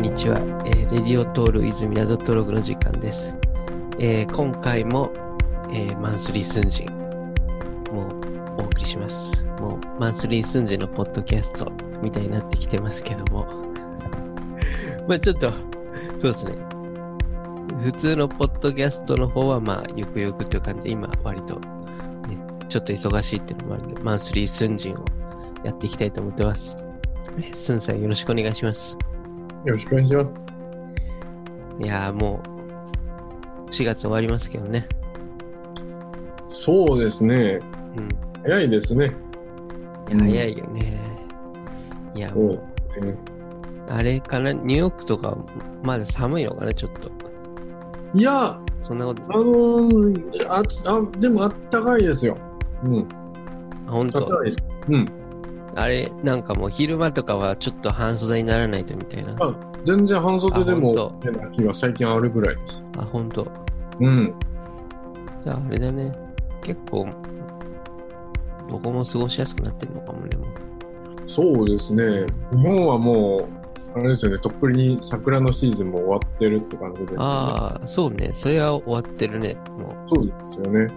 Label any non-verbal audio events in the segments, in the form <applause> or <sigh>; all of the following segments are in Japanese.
にちは、えーレディオトール泉田ドトログの時間です。えー今回も、えーマンスリースンジンもお送りします。もうマンスリースンジンのポッドキャストみたいになってきてますけども。<laughs> まあちょっと、そうですね。普通のポッドキャストの方はまあゆくゆくという感じで今割と、ね、ちょっと忙しいっていうのもあるんで、マンスリースンジンをやっていきたいと思ってます。えースンさんよろしくお願いします。よろしくお願いします。いやーもう、4月終わりますけどね。そうですね。うん。早いですね。いや早いよね。いや、もう、そうねあれかな、ニューヨークとか、まだ寒いのかな、ちょっと。いや、そんなこと、あのーああ、でもあったかいですよ。うん。あ、本当？あったかいです。うん。あれ、なんかもう昼間とかはちょっと半袖にならないとみたいな。あ全然半袖でもあほん OK な日が最近あるぐらいです。あ、本当うん。じゃああれだね。結構、どこも過ごしやすくなってんのかもね。そうですね。日本はもう、あれですよね、とっくに桜のシーズンも終わってるって感じですよね。ああ、そうね。それは終わってるね。もそうですよね。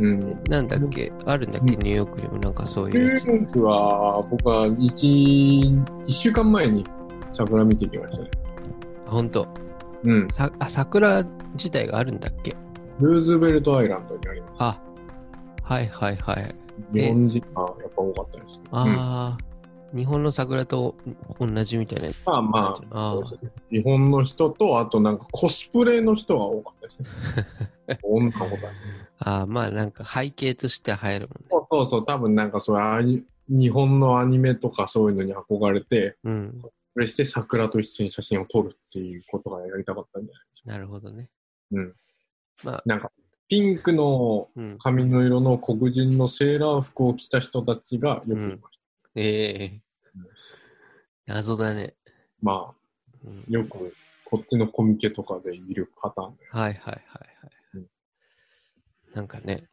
うん。う。なんだっけ？あるんだっけ？うんニューヨークにもなんかそうニいうやつ。ューヨークは、僕は1、一週間前に桜見てきましたね。本当うん。さあ、桜自体があるんだっけ？ルーズベルトアイランドにあります。あ、はいはいはい。日本人がやっぱ多かったですけど。うんああ、日本の桜と同じみたいなやつ。まあまああ日本の人と、あとなんかコスプレの人が多かったですね。<laughs> 女の子だ。ああ、まあなんか背景としては入るもんね。そうそうそう、多分なんかそういう日本のアニメとかそういうのに憧れて、うん。それして桜と一緒に写真を撮るっていうことがやりたかったんじゃないですか。なるほどね。うん。まあ、なんか、ピンクのうん。髪の色の黒人のセーラー服を着た人たちがよくいましええた。謎だね。まあ、うん、よくこっちのコミケとかでいるパターンで。はいはいはいなんかね、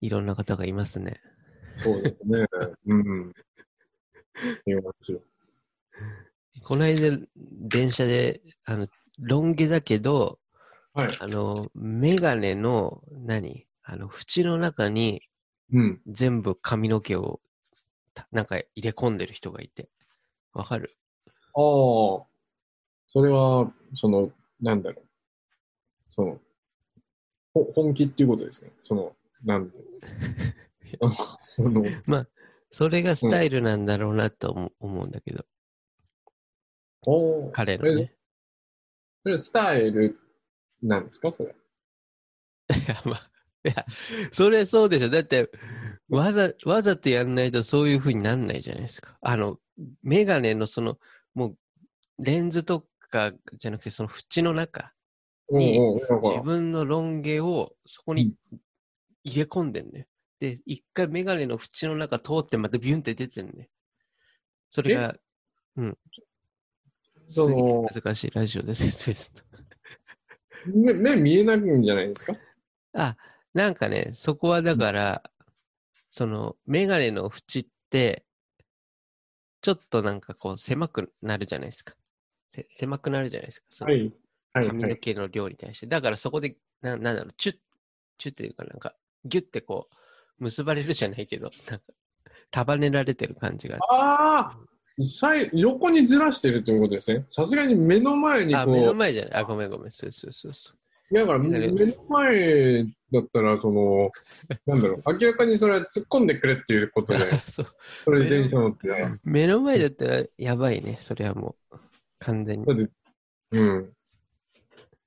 いろんな方がいますね。そうですね。うん。いますよ。この間、電車で、あの、ロン毛だけど、はい。あの、メガネの、何？あの、縁の中にうん。全部髪の毛を、たなんか入れ込んでる人がいて。わかる？ああ、それは、その、なんだろう。その、ほ本気っていうことですね。その、なんで。<laughs> その、まあ、それがスタイルなんだろうなと思う,、んだけど、お彼のね。それスタイルなんですか？それ。<laughs> いや、まあ、いや、それそうでしょ。だって、わざ、わざとやんないとそういう風になんないじゃないですか。あの、メガネのその、もう、レンズとかじゃなくて、その縁の中、に自分のロン毛をそこに入れ込んでんね。で、一回メガネの縁の中通ってまたビュンって出てんね。それが、うん。その難しいラジオで説明すると。目目見えないんじゃないですか？あ、なんかね、そこはだから、その、メガネの縁って、ちょっとなんかこう、狭くなるじゃないですか。せ狭くなるじゃないですか。はい。はい。髪はい。の毛の量に対して。だからそこで、ななんだろう、チュッ、チュッっていうかなんか、ギュッてこう、結ばれるじゃないけど、なんか、束ねられてる感じが。ああ横にずらしてるということですね。さすがに目の前にあ、こ目のう、前じゃない。あ、ごめんごめん。そうそうそうそう。だから目の前だったら、その、<laughs> なんだろう、明らかにそれは突っ込んでくれっていうことで、<laughs> そうそれで電車乗って目の前だったらやばいね。それはもう、完全にだ。って、うん。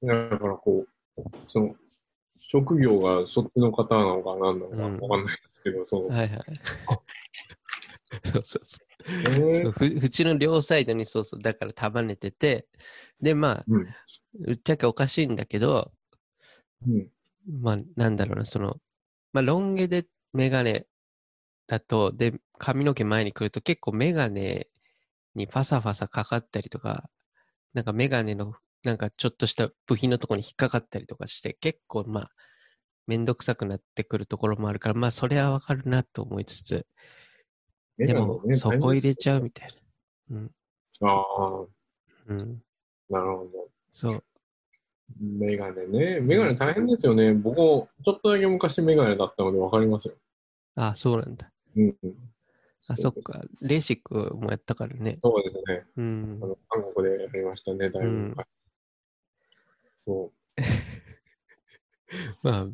だからこう、その、職業がそっちの方なのか何なのかわかんないですけど、その、はいはい。<laughs> そうそうそう。えー？ふ縁の両サイドにそうそう、だから束ねてて、で、まあ、うん。ぶっちゃけおかしいんだけど、うん。まあ、なんだろうな、その、まあ、ロン毛でメガネだと、で、髪の毛前に来ると結構メガネにファサファサかかったりとか、なんかメガネの、なんかちょっとした部品のところに引っかかったりとかして、結構まあ、めんどくさくなってくるところもあるから、まあ、それはわかるなと思いつつ、でも、そこ入れちゃうみたいな。うん。ああ。うん。なるほど。そう。メガネね。メガネ大変ですよね。僕もちょっとだけ昔メガネだったので分かりますよ。あ、そうなんだ。うん。あ、そっか。レーシックもやったからね。そうですね。うんあ。の韓国でやりましたね、だいぶうん昔。そ <laughs> まあ、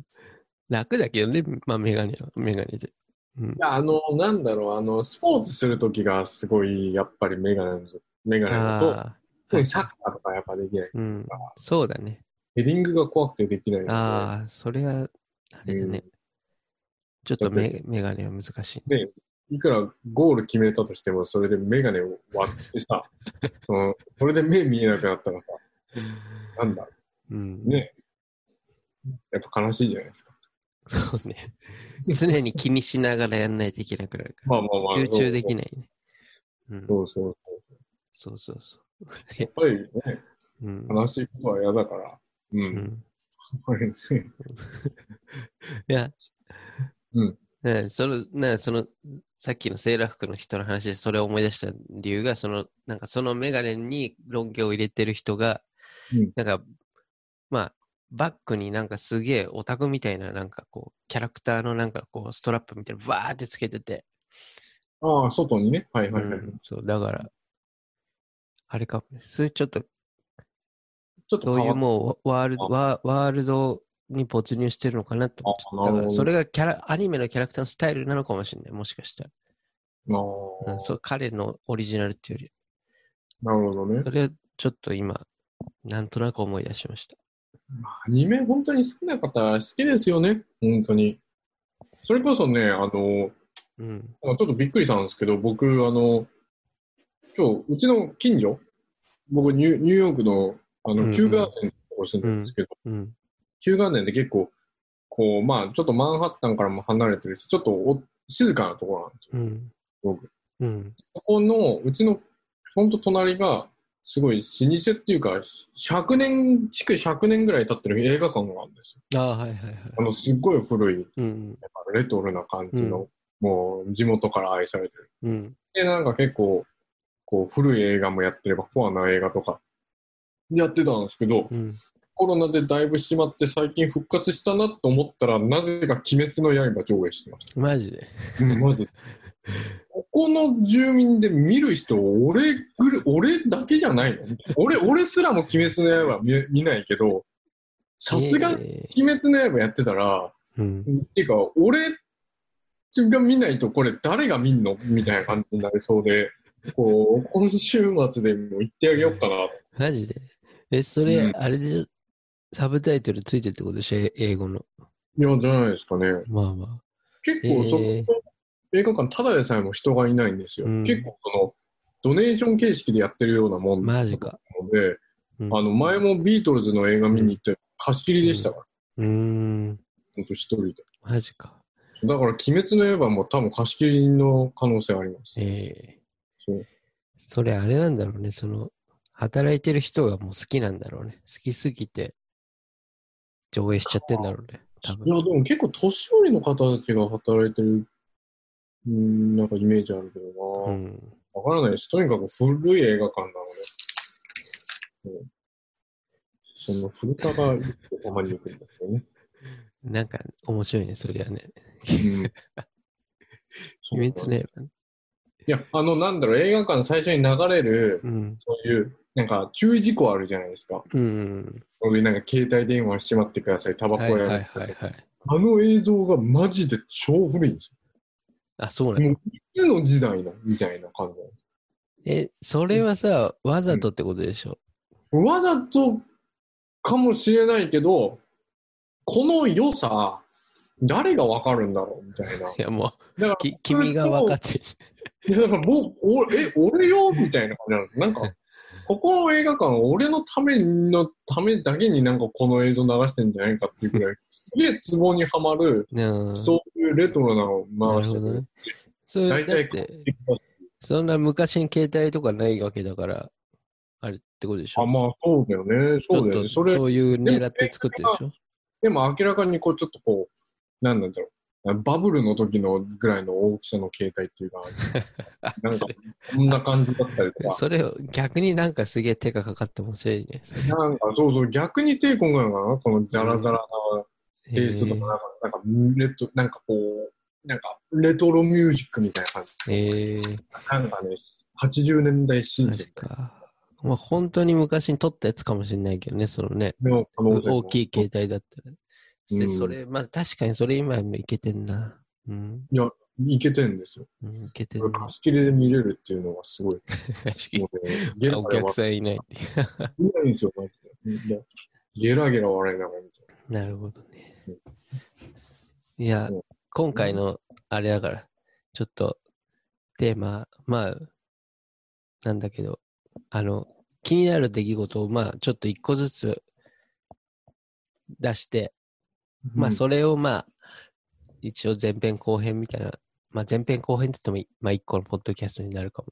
楽だけどね、まあ、メガネは、メガネで。うんう。い。や、あの、なんだろう、あの、スポーツするときがすごい、やっぱりメガネなんですよ。メガネだと、サッカーとかやっぱできない。うん。そうだね。ヘディングが怖くてできない。ああ、それは、あれだね。ちょっとメメガネは難しい。で、いくらゴール決めたとしても、それでメガネを割ってさ、<laughs> そのそれで目見えなくなったらさ、なんだ、うん。ね。やっぱ悲しいじゃないですか。そうね。常に気にしながらやんないといけなくなるかまあまあまあ。ら。集中できい。ないね。うん。そうそうそう。そうそうそやっぱりね、う。うん。悲しいことは嫌だから。う。うんん。これね <laughs> いや、うん。ね、その、ね、その、さっきのセーラー服の人の話でそれを思い出した理由が、その、なんかそのメガネに論拠を入れてる人が、うんなんか、まあ、バックになんかすげえオタクみたいな、なんかこう、キャラクターのなんかこう、ストラップみたいな、バーってつけてて、ああ、外にね。はいはいはい。うんそう、だから、あれかもね、それちょっと、ちょっとそういうもうワールド、ワーワールドに没入してるのかなと思ってだから、それがキャラ、アニメのキャラクターのスタイルなのかもしれない、もしかしたら。あそう彼のオリジナルっていうよなるほどねり、そ。れはちょっと今、なんとなく思い出しました。アニメ本当に好きな方好きですよね。本当に。それこそね、あの、うん。ちょっとびっくりしたんですけど、僕、あの、今日、うちの近所、僕ニュ、ニューヨークの、あの、うんうんキューガーデンのとこ住んでるんですけど、うん。キューガーデンって結構、こう、まあ、ちょっとマンハッタンからも離れてるし、ちょっとお静かなところなんですよ。うん。僕。うん。そこの、うちの、ほんと隣が、すごい老舗っていうか、100年、築100年ぐらい経ってる映画館があるんですよ。ああ、はいはいはい。あの、すっごい古い、うん。レトロな感じの、もう地元から愛されてる。うん。で、なんか結構、こう、古い映画もやってれば、コアな映画とか、やってたんですけど、うん。コロナでだいぶ閉まって最近復活したなと思ったら、なぜか鬼滅の刃上映してました。マジで？うん、マジで。ここの住民で見る人、俺ぐる、俺だけじゃないの？俺、俺すらも鬼滅の刃見見ないけど、さすがにえ鬼滅の刃やってたら、ーうん。っていうか、俺が見ないとこれ誰が見んの？みたいな感じになりそうで、こう、今週末でも行ってあげようかな。マジで？え、それ、うんあれで、サブタイトルついてるってことでしょ？え英語の。いや、じゃないですかね。まあま結構そこ、えー映画館ただでさえも人がいないんですよ。うん結構その、ドネーション形式でやってるようなもんなので、あ。うんあの、前もビートルズの映画見に行って貸し切りでしたから、うーん。ほんと一人で。マジか。だから、鬼滅の刃も多分貸し切りの可能性あります。ええそうそれあれなんだろうね。その、働いてる人がもう好きなんだろうね。好きすぎて、上映しちゃってんだろうね。い。や、でも結構年寄りの方たちが働いてる、うん、なんかイメージあるけどな。わ、うん。からないです。とにかく古い映画館なので。うんその古田がたまに行くんですよね。<laughs> なんか、面白いね、そりゃね。うん <laughs> 鬼滅ね。いや、あの、なんだろう、映画館最初に流れる、うん。そういう、なんか注意事項あるじゃないですか。うん。そういうなんか携帯電話しまってください、タバコやめはいはい。はいはい。あの映像がマジで超古いんですあ、そうなん。もう、いつの時代のみたいな感じ。え、それはさ、わざとってことでしょ？わざとかもしれないけど、この良さ、誰がわかるんだろう？みたいな。いや、もだからう、き君が分かってる。いやだから僕、おえ、俺よ？みたいな感じなんです。なんか、ここの映画館、俺のためのためだけになんかこの映像流してんじゃないかっていうくらい、すげえツボにはまる、うん。そういうレトロなのをな回してくるね。。大っ体て、そんな昔に携帯とかないわけだから、あれってことでしょ？あ、まあそうだよね。ちそうだよね。そういう狙って作ってるでしょ？でも明らかにこうちょっとこう、なんなんだろう。バブルの時のぐらいの大きさの携帯っていうか、<laughs> なんか、こんな感じだったりとか。それを逆になんかすげえ手がかかって面白いね。なんか、そうそう、逆に抵抗があるのかなこのザラザラなテイストとか、なんか、レト、なんかこう、なんか、レトロミュージックみたいな感じ。えー、なんかね、80年代シンセ確か。まあ本当に昔に撮ったやつかもしれないけどね、そのね、大きい携帯だったら。でうんそれ、まあ確かにそれ今もいけてんな。うん、いや、いけてんですよ。うん、いけてこれんな。貸し切りで見れるっていうのがすごい。<laughs> ね、お客さんいないっていう。笑いないんですよ、マジで。ゲラゲラ笑いながら見て。なるほどね。いやうん、今回のあれだから、ちょっとテーマ、まあ、なんだけど、あの、気になる出来事を、まあ、ちょっと一個ずつ出して、まあ、それをまあ、一応前編後編みたいな、まあ、前編後編って言ってもまあ、一個のポッドキャストになるかも。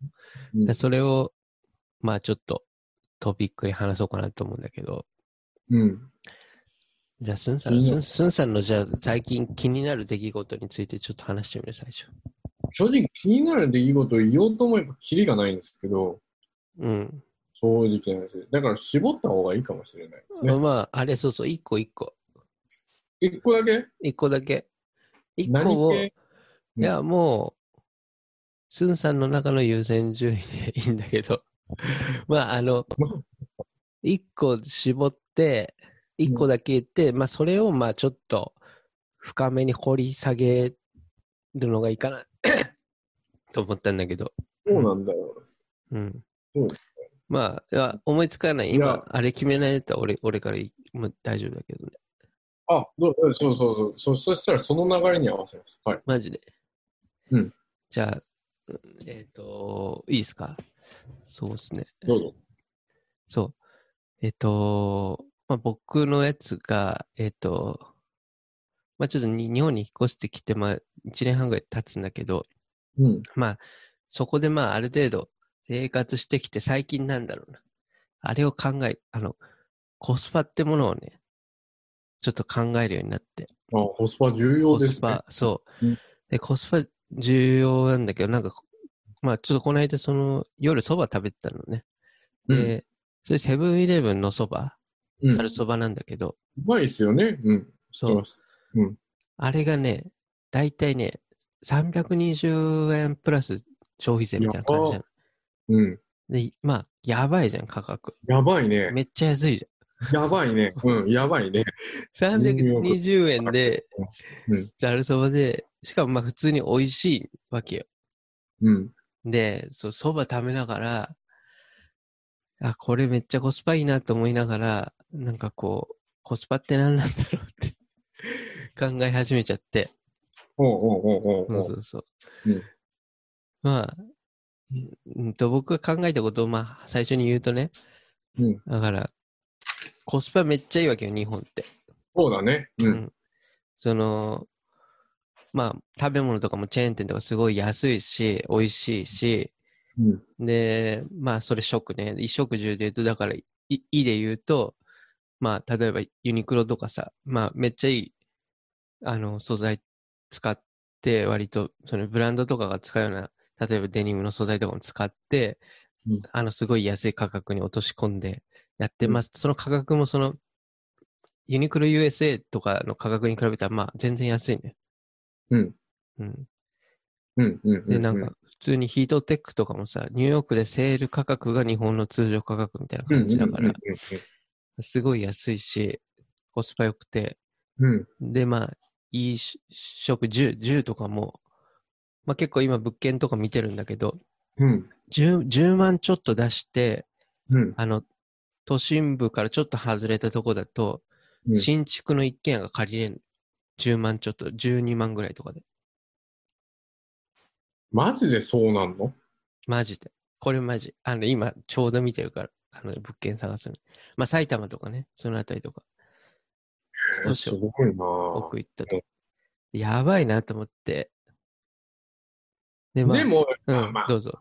うんでそれを、まあ、ちょっとトピックに話そうかなと思うんだけど、うん。じゃあ、スンさん、いいねスンスンさんのじゃあ、最近気になる出来事についてちょっと話してみる、最初。正直気になる出来事を言おうと思えばキリがないんですけど、うん。正直な話。だから絞った方がいいかもしれないですね。まあ、あれ、そうそう、一個一個。一個だけ？一個だけ。一何個を、い系？や、もう、スンさんの中の優先順位でいいんだけど、<laughs> まあ、あの、一個絞って、一個だけ言って、まあ、それを、まあ、ちょっと、深めに掘り下げるのがいいかな、<coughs> と思ったんだけど。そうなんだよ。うんそう。まあ、いや思いつかない。今、あれ決めないと俺俺から大丈夫だけどね。あ、そうそうそうそうそ。そしたらその流れに合わせます。はい。マジで。うん。じゃあ、うんえっ、と、いいですか？そうですね。どうぞ。そう。えっ、と、まあ、僕のやつが、えっ、と、まあ、ちょっとに日本に引っ越してきて、まあ、1年半ぐらい経つんだけど、うん。まあ、そこでまあ、ある程度生活してきて、最近なんだろうな。あれを考え、あの、コスパってものをね、ちょっと考えるようになって。あ、コスパ重要ですね。コスパ、そう。うんで、コスパ重要なんだけど、なんか、まあ、ちょっとこの間、その、夜そば食べてたのね。で、それセブンイレブンのそば、うん。ざるそばなんだけど、うまいっすよね。うん。知ってます。あれがね、だいたいね、320円プラス消費税みたいな感じじゃん。うん。で、まあ、やばいじゃん、価格。やばいね。めっちゃ安いじやばいね。うん。やばいね。ゃん。320円でうん、ざるそばで、しかもまあ普通に美味しいわけよ。うん。で、そば食べながら、あ、これめっちゃコスパいいなと思いながら、なんかこう、コスパって何なんだろうって考え始めちゃって。おうおうおうおうおうそうそうそう。うんまあ、うんと、僕が考えたことを、まあ、最初に言うとね、うんだから、コスパめっちゃいいわけよ、日本って。そうだね。う。うんんその、まあ、食べ物とかもチェーン店とかすごい安いし、美味しいし、うん。で、まあ、それ食ね。衣食住で言うと、だから、い、いいで言うと、まあ、例えばユニクロとかさ、まあ、めっちゃいい、あの、素材使って、割と、そのブランドとかが使うような、例えばデニムの素材とかも使って、うんあの、すごい安い価格に落とし込んでやってます。その価格もその、ユニクロ USA とかの価格に比べたら、まあ、全然安いね。うん。うん。うん。うん。で、なんか、普通にヒートテックとかもさ、ニューヨークでセール価格が日本の通常価格みたいなうん、感じだから、うんすごい安いし、コスパ良くて、うん。うん。で、まあ、いいし食、銃、銃とかも、まあ結構今物件とか見てるんだけど、うん。10, 10万ちょっと出して、うん。あの、都心部からちょっと外れたとこだと、うん新築の一軒家が借りれる。10万ちょっと、12万ぐらいとかで。マジでそうなんの？マジで。これマジ。あの、今、ちょうど見てるから、あの、物件探すの。まあ、埼玉とかね、そのあたりとか、すごいなぁ奥行ったと。やばいなと思って。で、まあ、でも、うん、まあ、どうぞ。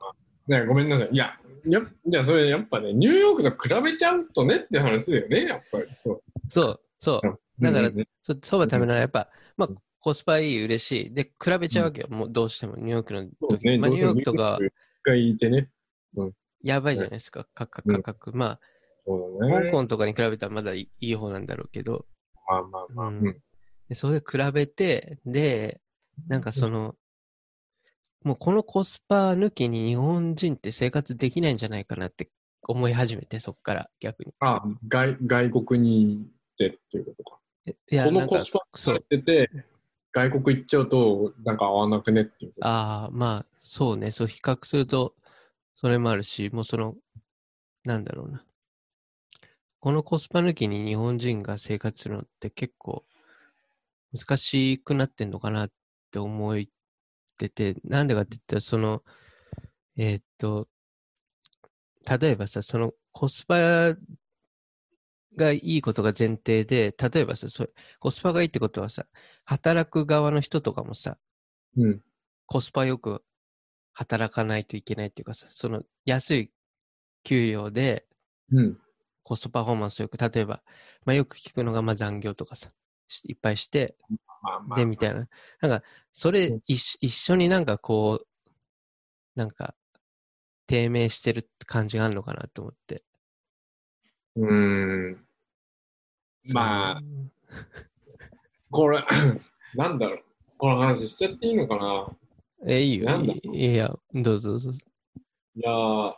ね、ごめんなさい。いや、やじゃあそれやっぱね、ニューヨークと比べちゃうとねって話だよね、やっぱり。そう。そう、そう。だからうんうんそそば食べながら、やっぱ、まあ、コスパいい、嬉しい。で、比べちゃうわけよ。もうどうしても、ニューヨークの時。ね。まあ、ニューヨークとか一回いてね。やばいじゃないですか、価格。価格まあ。香港とかに比べたらまだいい方なんだろうけど、まあまあまあ。ううんん。でそれで比べて、で、なんかその、もうこのコスパ抜きに日本人って生活できないんじゃないかなって思い始めて、そっから逆に。あ、外、外国に行ってっていうことか。いや、このコスパそうやってて、外国行っちゃうと、なんか合わなくねっていう。ああ、まあ、そうね。そう、比較すると、それもあるし、もうその、なんだろうな。このコスパ抜きに日本人が生活するのって結構難しくなってんのかなって思ってて、なんでかって言ったら、その、えーっと、例えばさ、そのコスパがいいことが前提で、例えばさ、そコスパがいいってことはさ、働く側の人とかもさ、うん。コスパよく働かないといけないっていうかさ、その安い給料でうん。コストパフォーマンスよく、例えば、まあよく聞くのがまあ残業とかさ、しいっぱいして。で、みたいな。なんか、それうん一緒になんかこう、なんか、低迷してる感じがあるのかなと思って。うーん。まあこれ、<coughs> なんだろう。この話しちゃっていいのかな？え、いいよ。いや、どうぞどうぞ。いやー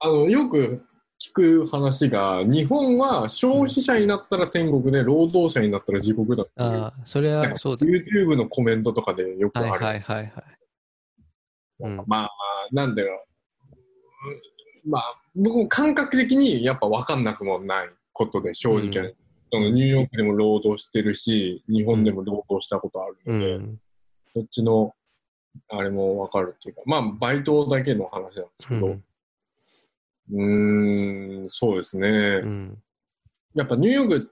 あの、よく聞く話が、日本は消費者になったら天国で、労働者になったら地獄だっていう。ああ、それはそうだ。YouTube のコメントとかでよくある。はいはいはいはい。うんまあ、なんだろう。うんまあ、僕も感覚的にやっぱ分かんなくもないことで、正直、うんそのニューヨークでも労働してるし、日本でも労働したことあるうので、ん。そっちの、あれも分かるっていうか、まあ、バイトだけの話なんですけど、うん。うーん、そうですね。うん。やっぱニューヨーク、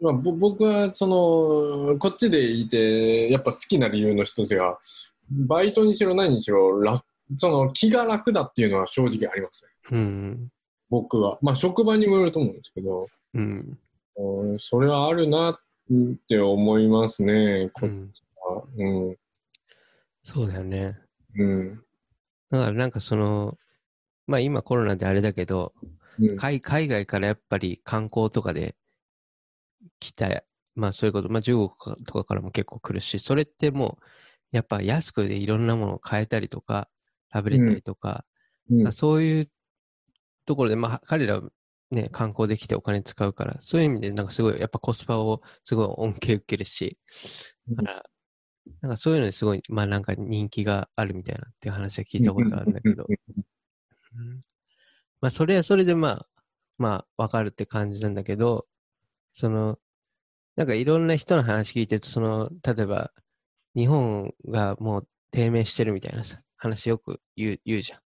まあ、ぼ僕はその、こっちでいて、やっぱ好きな理由の一つが、バイトにしろ何にしろ楽、その気が楽だっていうのは正直ありますね。うん。僕は。まあ職場にもよると思うんですけど、うん。うんそれはあるなって思いますね、こっうん。ちは。うん。そうだよね。うん。だからなんかその、まあ今コロナであれだけど、うん。海海外からやっぱり観光とかで来た、まあそういうこと、まあ中国とかからも結構来るし、それってもう、やっぱ安くでいろんなものを買えたりとか、食べれたりとか、うん。そういうところで、まあ彼らね、観光できてお金使うから、そういう意味でなんかすごい、やっぱコスパをすごい恩恵受けるし、だから、なんかそういうのですごい、まあなんか人気があるみたいなっていう話は聞いたことあるんだけど、うんまあ、それはそれでまあ、まあ、わかるって感じなんだけど、その、なんかいろんな人の話聞いてると、その、例えば、日本がもう低迷してるみたいなさ、話よく言う言うじゃん。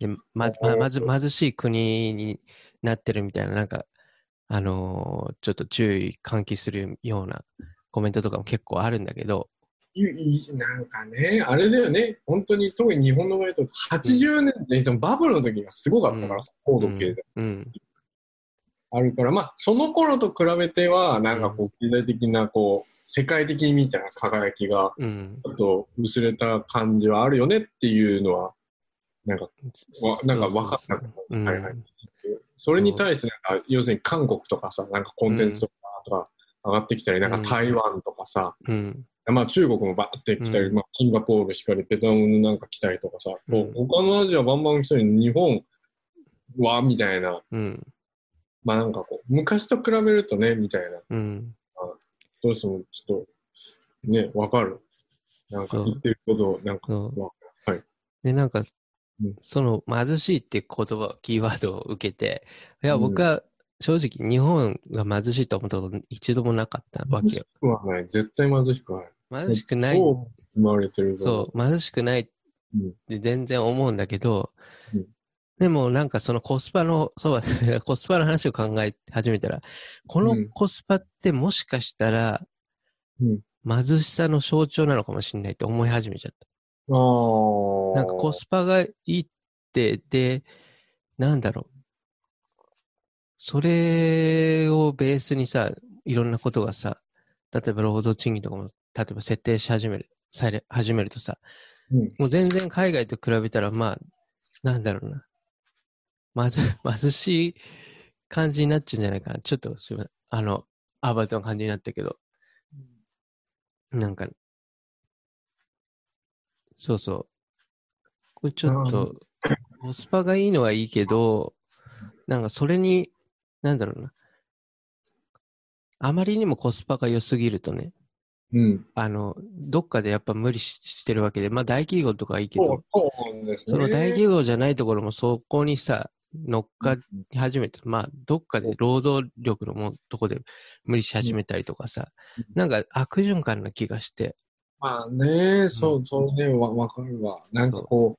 で、ま、ま、まず、貧しい国になってるみたいな、なんか、あのーちょっと注意喚起するようなコメントとかも結構あるんだけど、なんかね、あれだよね、本当に特に日本の場合だと、80年代、そのバブルの時がすごかったからさ、高度経済。うん、あるから、まあ、その頃と比べては、なんかこう、経済的な、こう、世界的に見たら輝きが、うん、ちょっと薄れた感じはあるよねっていうのは、なんか、わなんか分かったかうん。も。はいはい。それに対して、なんか、要するに韓国とかさ、なんかコンテンツとかとか上がってきたり、なんか台湾とかさ、うん、まあ中国もバーって来たり、うん。まあシンガポールしかり、ベトナムなんか来たりとかさ、こうん。う他のアジアバンバン来たり、日本は、みたいな、うん、まあなんかこう、昔と比べるとね、みたいな、うん、どうしてもちょっと、ね、わかる。なんか言ってること、なんか。はい。で、なんかうん、その貧しいって言葉、キーワードを受けて、いや、うん。僕は正直日本が貧しいと思ったこと一度もなかったわ貧しけよ。くはない。絶対貧しくはない。貧しくない、生まれてるそう、貧しくないっうんて全然思うんだけどうん、でもなんかそのコスパの、そうだ <laughs> コスパの話を考え始めたら、このうんコスパってもしかしたらうん貧しさの象徴なのかもしれないって思い始めちゃった。ああ。なんかコスパがいいって、で、なんだろう。それをベースにさ、いろんなことがさ、例えば労働賃金とかも、例えば設定し始める、され始めるとさ、うん。もう全然海外と比べたら、まあ、なんだろうな。まず、<laughs> 貧しい感じになっちゃうんじゃないかな。ちょっと、すいません。あの、アバウトな感じになったけど、なんか、そうそう。これちょっと、コスパがいいのはいいけど、なんかそれに、なんだろうな。あまりにもコスパが良すぎるとね、うん。あの、どっかでやっぱ無理ししてるわけで、まあ大企業とかはいいけど。そね。その大企業じゃないところもそこにさ、乗っかり始めて、まあ、どっかで労働力のもんとこで無理し始めたりとかさ、うん。なんか悪循環な気がして、まあね、そうう、ん。そうね、わ、わかるわ。なんかこ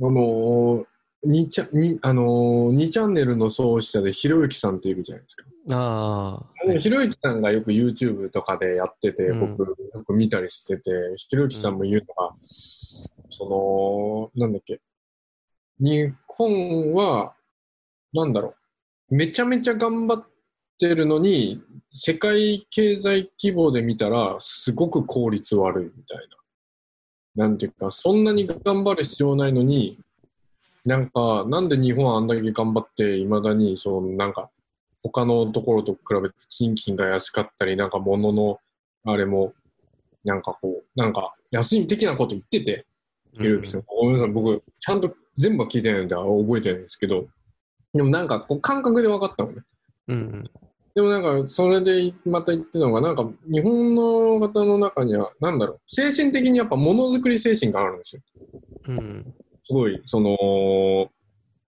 う、あのー、にちゃ、に、あのー、2チャンネルの創始者でひろゆきさんっているじゃないですか。ああ、でひろゆきさんがよく YouTube とかでやってて、うん。僕よく見たりしてて、ひろゆきさんも言うのが、その、なんだっけ、日本は、なんだろう、めちゃめちゃ頑張ってるのに、世界経済規模で見たら、すごく効率悪いみたいな。なんていうか、そんなに頑張る必要ないのに、なんか、なんで日本はあんだけ頑張って、いまだに、その、なんか、他のところと比べて賃金が安かったり、なんか物の、あれも、なんかこう、なんか安い的なこと言ってて、ひろゆきさん。ごめんなさい、僕、ちゃんと全部は聞いてないんで覚えてないんですけど、でもなんかこう感覚で分かったのね。うんうん。でもなんか、それでまた言ってたのが、なんか日本の方の中には、なんだろう、精神的にやっぱものづくり精神があるんですよ。うんすごい、その、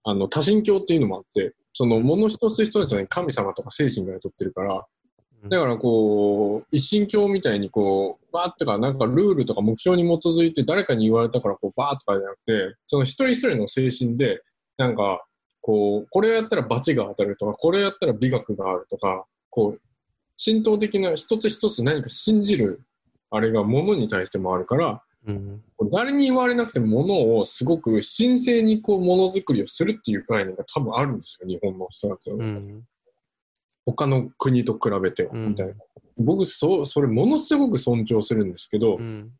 あの、多神教っていうのもあって、その、もの一つ一つに神様とか精神が宿ってるから、うん。だからこう、一神教みたいにこう、バーッとか、なんかルールとか目標に基づいて誰かに言われたからこう、バーッとかじゃなくて、その一人一人の精神で、なんか、こう、これをやったら罰が当たるとか、これをやったら美学があるとか、こう、神道的な一つ一つ何か信じる、あれが物に対してもあるから、うん誰に言われなくても物をすごく神聖にこう、ものづくりをするっていう概念が多分あるんですよ、日本の人たちは。うん他の国と比べては、うんみたいな。僕そ、それものすごく尊重するんですけど、うん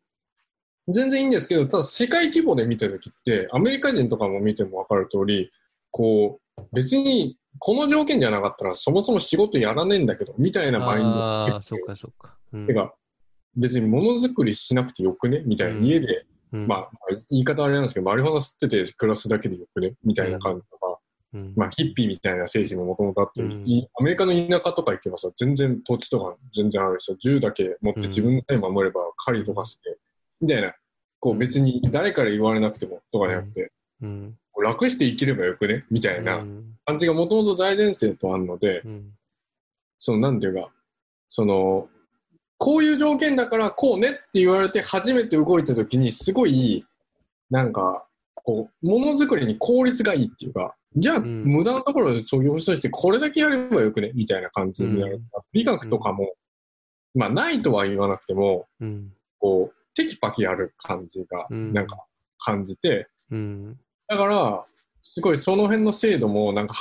全然いいんですけど、ただ世界規模で見たときって、アメリカ人とかも見てもわかる通り、こう、別にこの条件じゃなかったらそもそも仕事やらねえんだけど、みたいなマインドそうかそうか。うんてか、別にものづくりしなくてよくね？みたいな、うん。家で、うん。まあ、言い方あれなんですけど、マリファナ吸ってて暮らすだけでよくね？みたいな感じとか、うん。まあ、ヒッピーみたいな精神ももともとあって、アメリカの田舎とか行けばさ、全然土地とか全然あるしさ、銃だけ持って自分の手守れば狩りとかして、みたいな、こう別に誰から言われなくてもとかじゃなくて、うん。楽して生きればよくね？みたいなうん。感じがもともと大前提とあるので、うん。そのなんていうか、その、こういう条件だからこうねって言われて初めて動いた時にすごい、なんか、こう、ものづくりに効率がいいっていうか、じゃあ、ん。無駄なところで創業としてこれだけやればよくねみたいな感じになる。うん美学とかも、まあ、ないとは言わなくても、うん。こう、テキパキやる感じが、うん。なんか、感じて、うん。だから、すごいその辺の制度も、なんか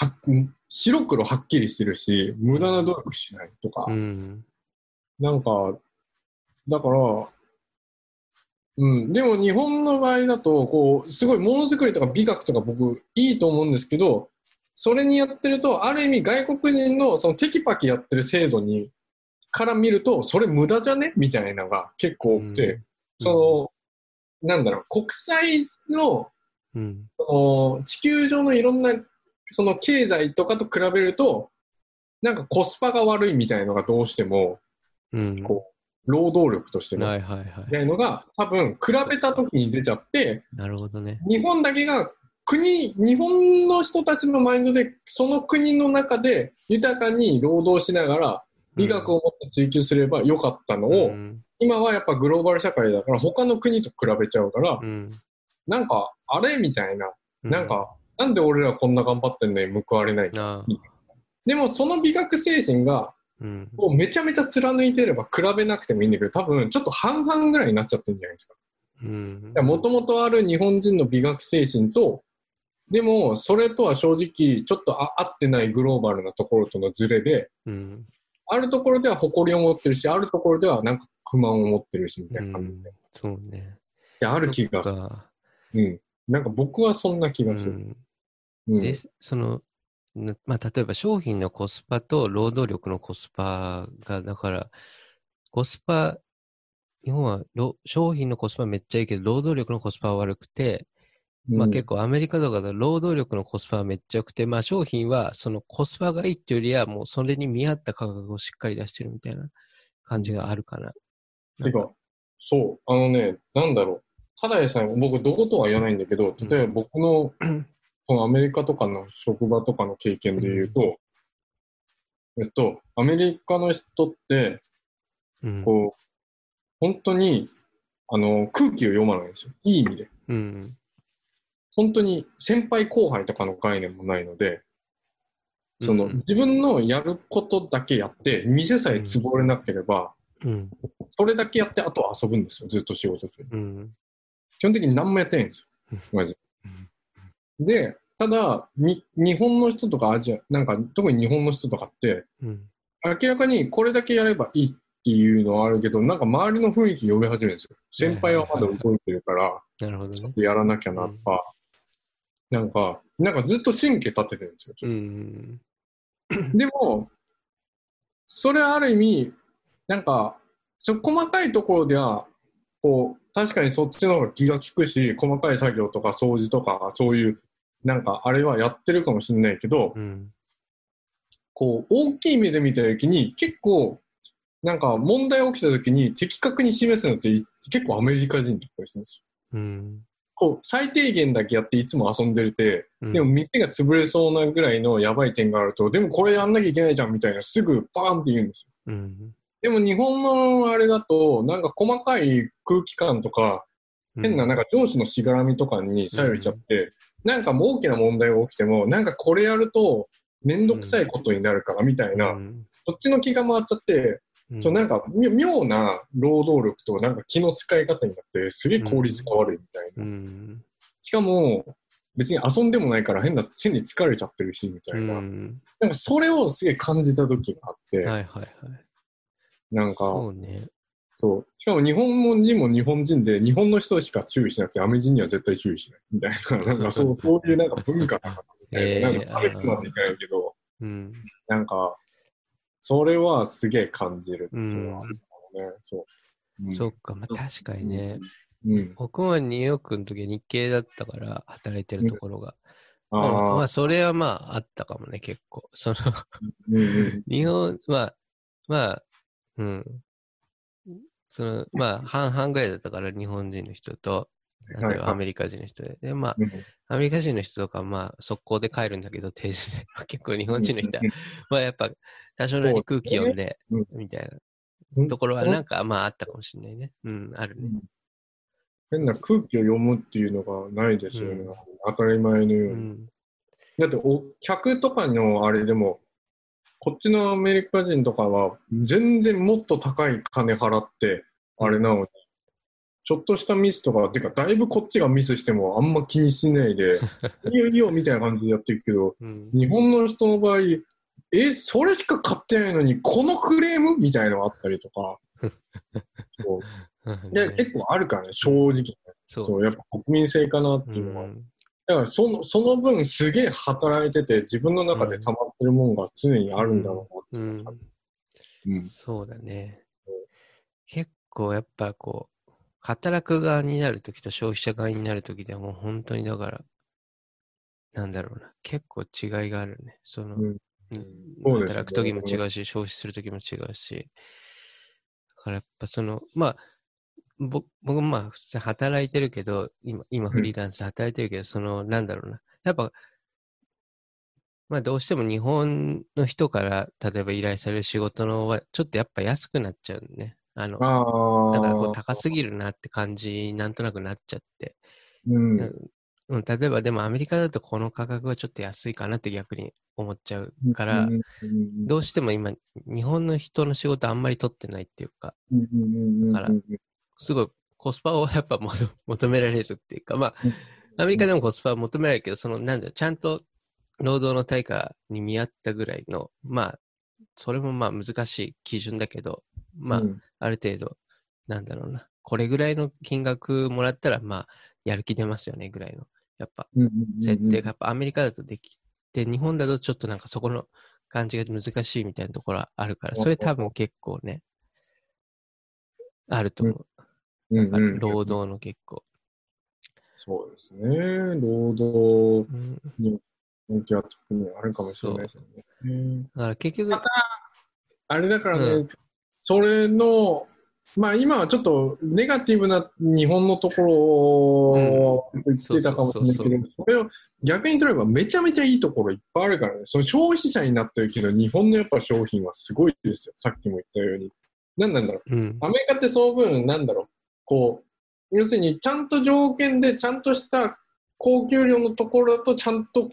白黒はっきりしてるし、無駄な努力しないとか、うんなんか、だから、うん、でも日本の場合だと、こう、すごいものづくりとか美学とか僕いいと思うんですけど、それにやってると、ある意味外国人のそのテキパキやってる制度に、から見ると、それ無駄じゃね？みたいなのが結構多くて、その、なんだろう、国際の、うん。その地球上のいろんな、その経済とかと比べると、なんかコスパが悪いみたいのがどうしても、うん。こ労働力としての、はいはいはい。みたいのが多分比べた時に出ちゃって、なるほどね。日本だけが国、日本の人たちのマインドで、その国の中で豊かに労働しながら、美学を持って追求すればよかったのを、うん。今はやっぱグローバル社会だから、他の国と比べちゃうから、うん。なんか、あれみたいな、うなんか、なんで俺らこんな頑張ってんのに報われないでもその美学精神が、うんもうめちゃめちゃ貫いてれば比べなくてもいいんだけど、多分ちょっと半々ぐらいになっちゃってるんじゃないですか。うんもともとある日本人の美学精神と、でもそれとは正直ちょっとあ合ってないグローバルなところとのズレで、うんあるところでは誇りを持ってるし、あるところではなんか不満を持ってるし、みたいな感じで。そうね。である気がする。うん。なんか僕はそんな気がする。うんうん。で、その、なまあ、例えば商品のコスパと労働力のコスパが、だから、コスパ、日本はろ商品のコスパめっちゃいいけど、労働力のコスパは悪くて、まあ結構アメリカとかだと労働力のコスパはめっちゃ良くて、まあ商品はそのコスパがいいっていうよりはもうそれに見合った価格をしっかり出してるみたいな感じがあるかな。てか、そう、あのね、なんだろう。ただでさえ、僕、どことは言わないんだけど、例えば僕の、そのアメリカとかの職場とかの経験で言うと、えっと、アメリカの人って、うん、こう、本当に、あの、空気を読まないんですよ。いい意味で。うん。本当に先輩後輩とかの概念もないので、その、うん自分のやることだけやって、店さえ潰れなければ、うん。それだけやって、あとは遊ぶんですよ。ずっと仕事中。うん。基本的に何もやってないんですよ。<laughs> マジで。で、ただ、に、日本の人とかアジア、なんか、特に日本の人とかって、うん。明らかにこれだけやればいいっていうのはあるけど、なんか周りの雰囲気読め始めるんですよ。先輩はまだ動いてるから、なるほどねちょっ。とやらなきゃなとか、なんか、なんかずっと神経立ててるんですよ。うん。と <clears throat> でも、それはある意味、なんか、ちょ細かいところでは、こう、確かにそっちの方が気が利くし、細かい作業とか掃除とか、そういう、なんか、あれはやってるかもしれないけど、うん。こう、大きい目で見たときに、結構、なんか問題起きたときに的確に示すのって結構アメリカ人だったりするんですよ。うん。こう、最低限だけやっていつも遊んでるって、うんでも店が潰れそうなぐらいのやばい点があると、でもこれやんなきゃいけないじゃんみたいな、すぐバーンって言うんですよ。うん。でも日本のあれだと、なんか細かい空気感とか、変ななんか上司のしがらみとかに左右しちゃって、なんかもう大きな問題が起きても、なんかこれやるとめんどくさいことになるからみたいな、うんそっちの気が回っちゃって、うんそうなんかみ妙な労働力となんか気の使い方になって、すげえ効率が悪いみたいな。うん。しかも、別に遊んでもないから変な、変に疲れちゃってるし、みたういな。ん。なんかそれをすげえ感じた時があって、はいはいはい。なんか、そうね。そう。しかも日本人も日本人で、日本の人しか注意しなくて、アメ人には絶対注意しない。みたいな、なんかそう、そういうなんか文化なのかみたいな。えーなんか差別までいかないけど、うん。なんか、それはすげえ感じるってういうのはあん。るかもね。そう。うんそっか、まあ確かにね。うん。僕はニューヨークの時は日系だったから、働いてるところが。あまあ、まああ、それはまあ、あったかもね、結構。その、うんうん。日本、まあ、まあ、うん。その、まあ、半々ぐらいだったから、日本人の人と、アメリカ人の人で。で、まあ、うんアメリカ人の人とか、まあ、速攻で帰るんだけど、定時で。<laughs> 結構日本人の人は、まあ、やっぱ、多少なり空気読んでみたいうんなところは、なんか、まあ、あったかもしれないね。うん、あるね。変な空気を読むっていうのがないですよね。うん当たり前のよううに。ん。だってお、客とかのあれでも、こっちのアメリカ人とかは、全然もっと高い金払って、あれなのに、ちょっとしたミスとか、てか、だいぶこっちがミスしてもあんま気にしないで、<laughs> いいよいいよみたいな感じでやっていくけど、うん。日本の人の場合、え、それしか買ってないのに、このクレーム？みたいのがあったりとか、そう <laughs> で結構あるからね、正直ね。そうやっぱ国民性かなってういうのは。ん。だからその、その分すげえ働いてて、自分の中で溜まるもんが常にあるんだろううなってん。うん。そうだねうん。結構やっぱこう、働く側になるときと消費者側になるときではもう本当にだから、なんだろうな。結構違いがあるね。その、うんうん働くときも違うし、消費するときも違うし。だからやっぱその、まあ、僕僕もまあ普通に働いてるけど、今、今フリーランスで働いてるけど、その、なんだろうな。やっぱ、まあどうしても日本の人から例えば依頼される仕事のはちょっとやっぱ安くなっちゃうね。あの。だからこう高すぎるなって感じなんとなくなっちゃって。うん。うん、例えばでもアメリカだとこの価格はちょっと安いかなって逆に思っちゃうから、うん、どうしても今日本の人の仕事あんまり取ってないっていうか、だからすごいコスパをやっぱ求求められるっていうか、まあ、アメリカでもコスパは求められるけど、その、なんだちゃんと労働の対価に見合ったぐらいの、まあ、それもまあ難しい基準だけど、まあ、うんある程度、なんだろうな、これぐらいの金額もらったら、まあ、やる気出ますよね、ぐらいの。やっぱ、設定が、やっぱアメリカだとできて、日本だとちょっとなんかそこの感じが難しいみたいなところはあるから、それ多分結構ね、あると思う。うんうんうん労働の結構。そうですね。労働うん、に向き合った時にあるかもしれないですよね。だから結局、あれだからね、うそれの、まあ今はちょっとネガティブな日本のところを言ってたかもしれないけど、それを逆に取ればめちゃめちゃいいところいっぱいあるからね、その消費者になってるけど、日本のやっぱ商品はすごいですよ。さっきも言ったように。なんなんだろう。うん、アメリカってその分、なんだろう、こう、要するにちゃんと条件でちゃんとした高給料のところだとちゃんと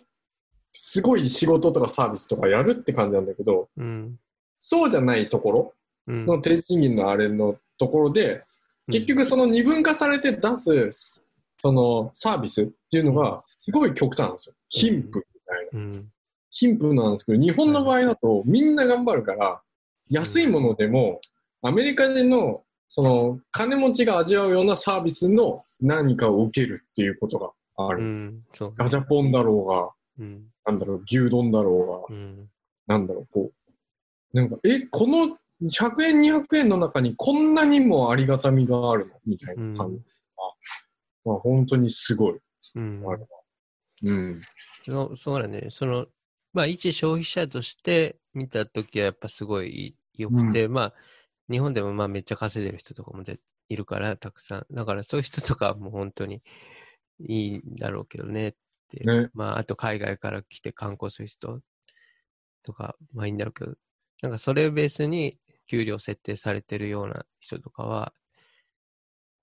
すごい仕事とかサービスとかやるって感じなんだけど、うん、そうじゃないところうん。の低賃金のあれのところで、結局その二分化されて出す、そのサービスっていうのがすごい極端なんですよ。貧富みたいな。うん、貧富なんですけど、日本の場合だとみんな頑張るから、安いものでもアメリカ人のその金持ちが味わうようなサービスの何かを受けるっていうことがあうるんです。う。ガチャポンだろうが、うん、なんだろう、牛丼だろうが、うん、なんだろう、こう、なんか、え、この100円、200円の中にこんなにもありがたみがあるの？みたいな感じ。まあ、本当にすごい。うん。あれはうん。そうそうだね。その、まあ、一消費者として見たときはやっぱすごい良くて、まあ、日本でもまあめっちゃ稼いでる人とかもぜいるから、たくさん。だからそういう人とかはもう本当にいいんだろうけどねって。ね。まあ、あと海外から来て観光する人とか、まあいいんだろうけど、なんかそれをベースに給料設定されてるような人とかは、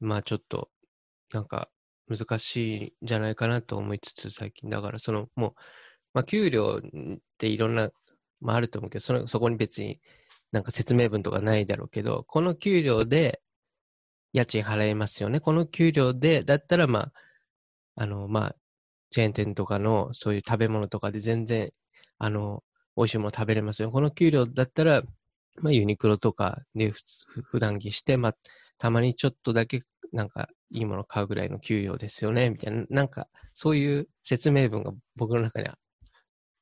まあちょっと、なんか難しいんじゃないかなと思いつつ最近、だからそのもう、まあ給料っていろんな、まああると思うけど、そのそこに別になんか説明文とかないだろうけど、この給料で家賃払えますよね。この給料で、だったらまあ、あの、まあ、チェーン店とかのそういう食べ物とかで全然、あの、美味しいもの食べれますよ。この給料だったら、まあ、ユニクロとかで普段着して、まあ、たまにちょっとだけ、なんか、いいもの買うぐらいの給料ですよね、みたいな、なんか、そういう説明文が僕の中には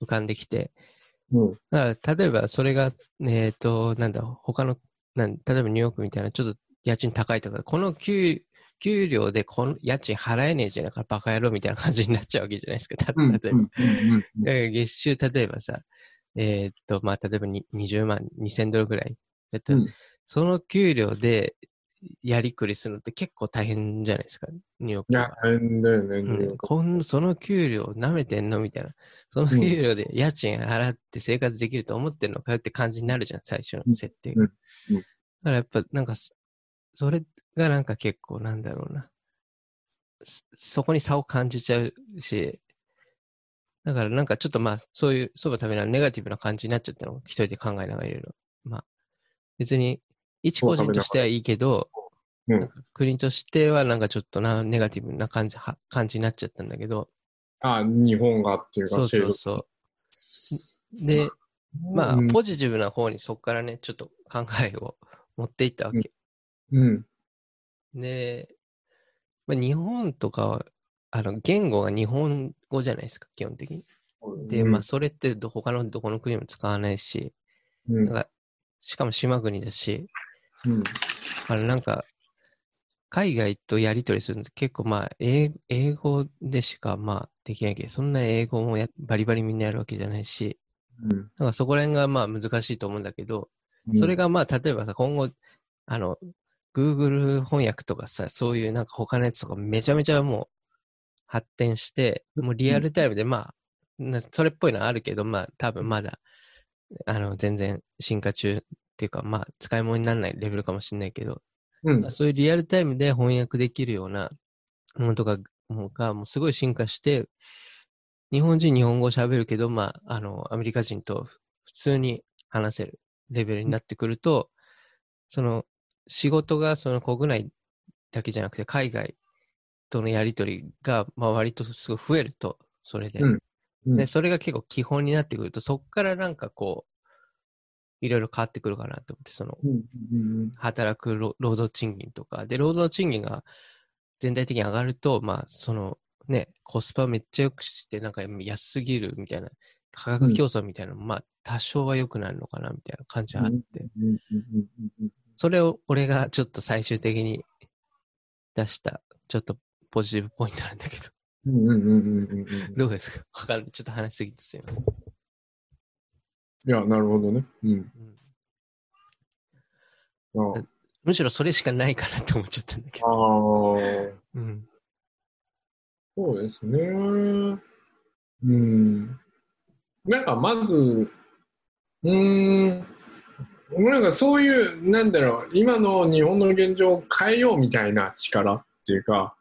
浮かんできて、うん。だから例えばそれが、えっ、と、なんだ、他の、なん例えばニューヨークみたいな、ちょっと家賃高いとか、この給給料でこの家賃払えねえじゃないからバカ野郎みたいな感じになっちゃうわけじゃないですか。例えば。うんうんうん月収、例えばさ、えーっと、まあ、例えばに20万、2000ドルぐらいだったら、うんその給料でやりくりするのって結構大変じゃないですか、ニューヨーク大変だよね、うん、こんその給料舐めてんのみたいな。その給料で家賃払って生活できると思ってんのかよって感じになるじゃん、最初の設定が。うんうんだからやっぱなんかそ、それがなんか結構なんだろうな。そそこに差を感じちゃうし、だからなんかちょっとまあそういうそば食べなネガティブな感じになっちゃったのを一人で考えながらいろいろ。まあ別に一個人としてはいいけど、うん国としてはなんかちょっとな、ネガティブな感じは感じになっちゃったんだけど、あ、日本がっていうか、そうそうそう。で、まあ、うんポジティブな方にそこからね、ちょっと考えを持っていったわけ。うん。で、まあ、日本とかは、あの、言語が日本語じゃないですか、基本的に。で、うんまあ、それってど他のどこの国も使わないし、うん。なんか、しかも島国だし、うん。あの、なんか、海外とやり取りするのって結構まあ、英英語でしかまあできないけど、そんな英語もやバリバリみんなやるわけじゃないし、うん。なんかそこら辺がまあ難しいと思うんだけど、うん。それがまあ例えばさ、今後、あの、Google 翻訳とかさ、そういうなんか他のやつとかめちゃめちゃもう発展して、もうリアルタイムでまあ、なそれっぽいのはあるけど、まあ多分まだ、あの、全然進化中っていうか、まあ使い物にならないレベルかもしれないけど、うん。まあそういうリアルタイムで翻訳できるようなものとかもがもうすごい進化して、日本人日本語喋るけど、まあ、あの、アメリカ人と普通に話せるレベルになってくると、その仕事がその国内だけじゃなくて海外とのやりとりが、まあ、割とすごい増えると、それで。うん。うん。で、それが結構基本になってくると、そこからなんかこう、いろいろ変わってくるかなと思って、その、働く労労働賃金とか、で、労働賃金が全体的に上がると、まあ、その、ね、コスパめっちゃ良くして、なんか安すぎるみたいな、価格競争みたいなのも、まあ、多少は良くなるのかなみたいな感じはあって、それを俺がちょっと最終的に出した、ちょっとポジティブポイントなんだけど、うんうんうんうんうんうんどうですか？わかる？ちょっと話しすぎてすよね。いや、なるほどね。うん。うんあむしろそれしかないかなって思っちゃったんだけあど。ー、うん。そうですね。うん。なんかまず、うーん、なんかそういう、なんだろう、今の日本の現状を変えようみたいな力っていうか、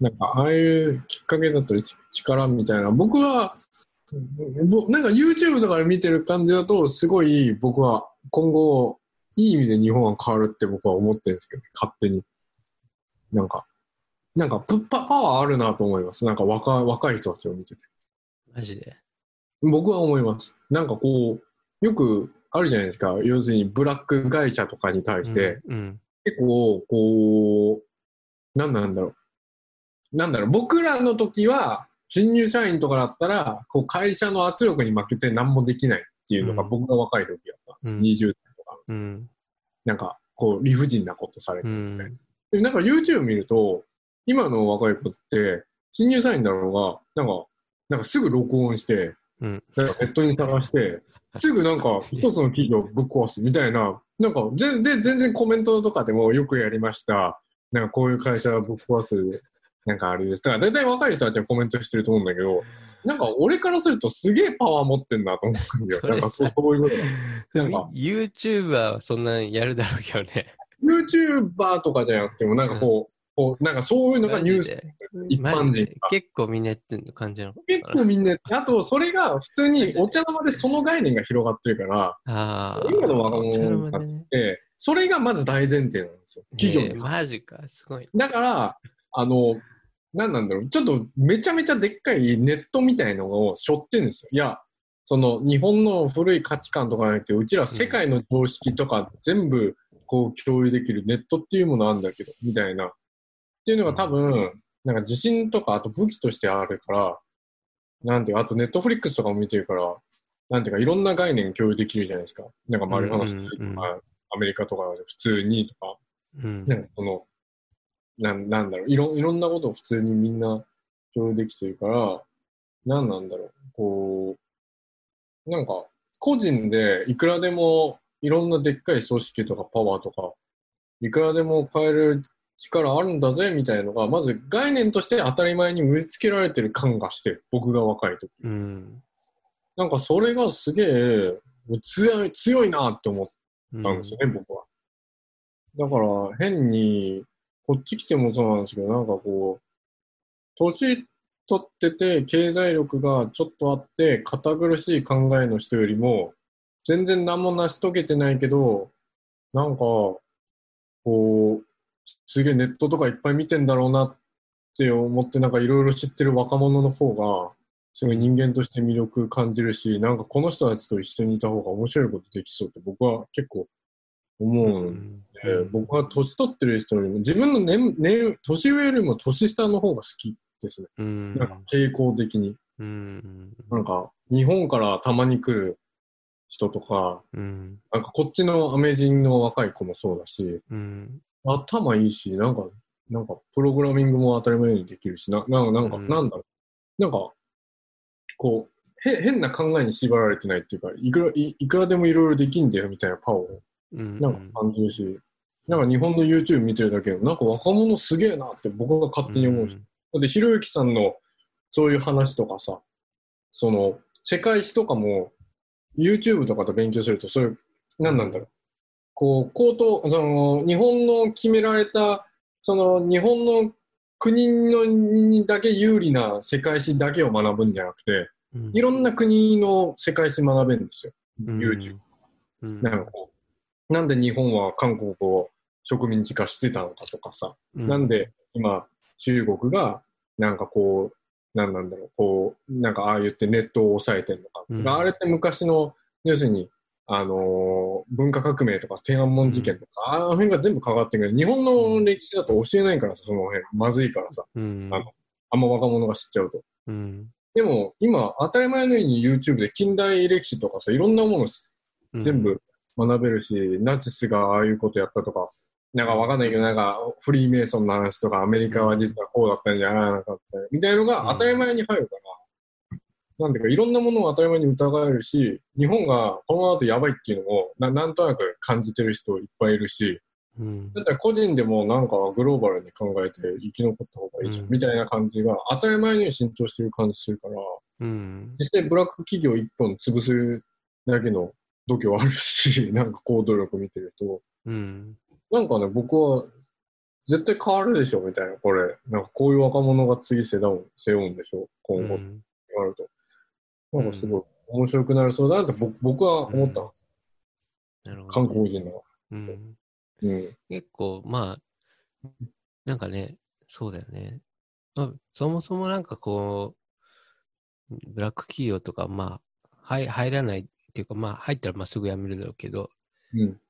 なんかああいうきっかけだったりち力みたいな、僕は、ぼなんか YouTube とかで見てる感じだと、すごい僕は今後、いい意味で日本は変わるって僕は思ってるんですけど、勝手に。なんか、なんかプパパワーあるなと思います。なんか若若い人たちを見てて。マジで？僕は思います。なんかこう、よくあるじゃないですか。要するにブラック会社とかに対して、うん。結構、こう、なんなんだろう。なんだろう、僕らの時は、新入社員とかだったら、こう会社の圧力に負けて何もできないっていうのがうん僕が若い時だったんですよ。うん20代とか。うん。なんか、こう、理不尽なことされてみたいな。ん。で、なんか YouTube 見ると、今の若い子って、新入社員だろうが、なんか、なんかすぐ録音して、うん。ネットに探して、すぐなんか一つの企業をぶっ壊すみたいな、なんか全然、全然コメントとかでもよくやりました。なんかこういう会社をぶっ壊す、なんかあれです。だから大体若い人たちはコメントしてると思うんだけど、なんか俺からするとすげえパワー持ってんなと思うんだよ。なんかそういうことだ。なんか YouTuber はそんなんやるだろうけどね。YouTuber とかじゃなくても、なんかこう、こうなんかそういうのがニュース、一般人結構みんなやってんの感じなのか結構みんな、あとそれが普通にお茶の間でその概念が広がってるから。今の若者お茶の間でねで、それがまず大前提なんですよ。企業にえー。マジか、すごい。だから、あの、何なんだろう、ちょっとめちゃめちゃでっかいネットみたいのを背負ってるんですよ。いや、その日本の古い価値観とかじゃなくて、うちら世界の常識とか全部こう共有できるネットっていうものあるんだけど、みたいな。っていうのが多分、なんか自信とか、あと武器としてあるから、なんていうか、あとネットフリックスとかも見てるから、なんていうか、いろんな概念共有できるじゃないですか。なんか丸い話、うんうんうん。まあアメリカとかで普通にとか、うん。なんかその、なんなんだろう。いろ、いろんなことを普通にみんな共有できてるから、なんなんだろう、こう、なんか、個人でいくらでもいろんなでっかい組織とかパワーとか、いくらでも変える力あるんだぜみたいなのが、まず概念として当たり前に植え付けられてる感がして、僕が若い時。うん。なんかそれがすげえ強い、強いなって思ったんですよね、僕は。だから、変に、こっち来てもそうなんですけど、なんかこう、年取ってて、経済力がちょっとあって、堅苦しい考えの人よりも、全然何も成し遂げてないけど、なんか、こう、すげえネットとかいっぱい見てんだろうなって思って、なんかいろいろ知ってる若者の方が、すごい人間として魅力感じるし、なんかこの人たちと一緒にいた方が面白いことできそうって僕は結構思うんで、うん僕は年取ってる人よりも、自分の年、年、年上よりも年下の方が好きですね。うん。なんか傾向的に。うん。なんか、日本からたまに来る人とか、うん。なんかこっちのアメ人の若い子もそうだし、うん。頭いいし、なんか、なんか、プログラミングも当たり前にできるし、な、なんか、なんか、うんなんだろう。なんか、こう、へ、変な考えに縛られてないっていうか、いくら、いいくらでもいろいろできんだよみたいなパワーをうん。なんか感じるし、なんか日本の YouTube 見てるだけでも、なんか若者すげえなって僕が勝手に思うし、だってひろゆきさんのそういう話とかさ、その、世界史とかも YouTube とかと勉強すると、そういう、何なんだろう。こう、高等、その、日本の決められた、その、日本の国のにだけ有利な世界史だけを学ぶんじゃなくて、うん。いろんな国の世界史学べるんですよ。うん YouTube。うん。なんかこう、なんで日本は韓国を植民地化してたのかとかさ、うなんで今中国がなんかこう、なんなんだろう、こう、なんかああ言ってネットを抑えてるのか。うんあれって昔の、要するに、あのー文化革命とか天安門事件とか、あの辺が全部関わってるけど、日本の歴史だと教えないからさ、その辺。まずいからさ。うん。あのあんま若者が知っちゃうと。うん。でも、今、当たり前のように YouTube で近代歴史とかさ、いろんなものうん。全部学べるし、ナチスがああいうことやったとか、なんかわかんないけど、なんかフリーメイソンの話とか、アメリカは実はこうだったんじゃなかったみたいなのが当たり前に入るから、なんていうか、いろんなものを当たり前に疑えるし、日本がこのままだとやばいっていうのをななんとなく感じてる人いっぱいいるし、うん。だったら個人でもなんかグローバルに考えて生き残った方がいいじゃん、うん。みたいな感じが当たり前に浸透してる感じするから、うん。実際ブラック企業一本潰すだけの度胸あるし、<laughs> なんか行動力見てると、うん。なんかね、僕は絶対変わるでしょ、みたいな、これ。なんかこういう若者が次世代を背負うんでしょ、う今後ってん。なると。なんかすごい面白くなりそうだなって僕僕は思った。なるほど韓国人の。うんうん。結構、まあ、なんかね、そうだよね。まあ、そもそもなんかこう、ブラック企業とか、まあ、入入らないっていうか、まあ、入ったらまあすぐ辞めるだろうけど、うん。だか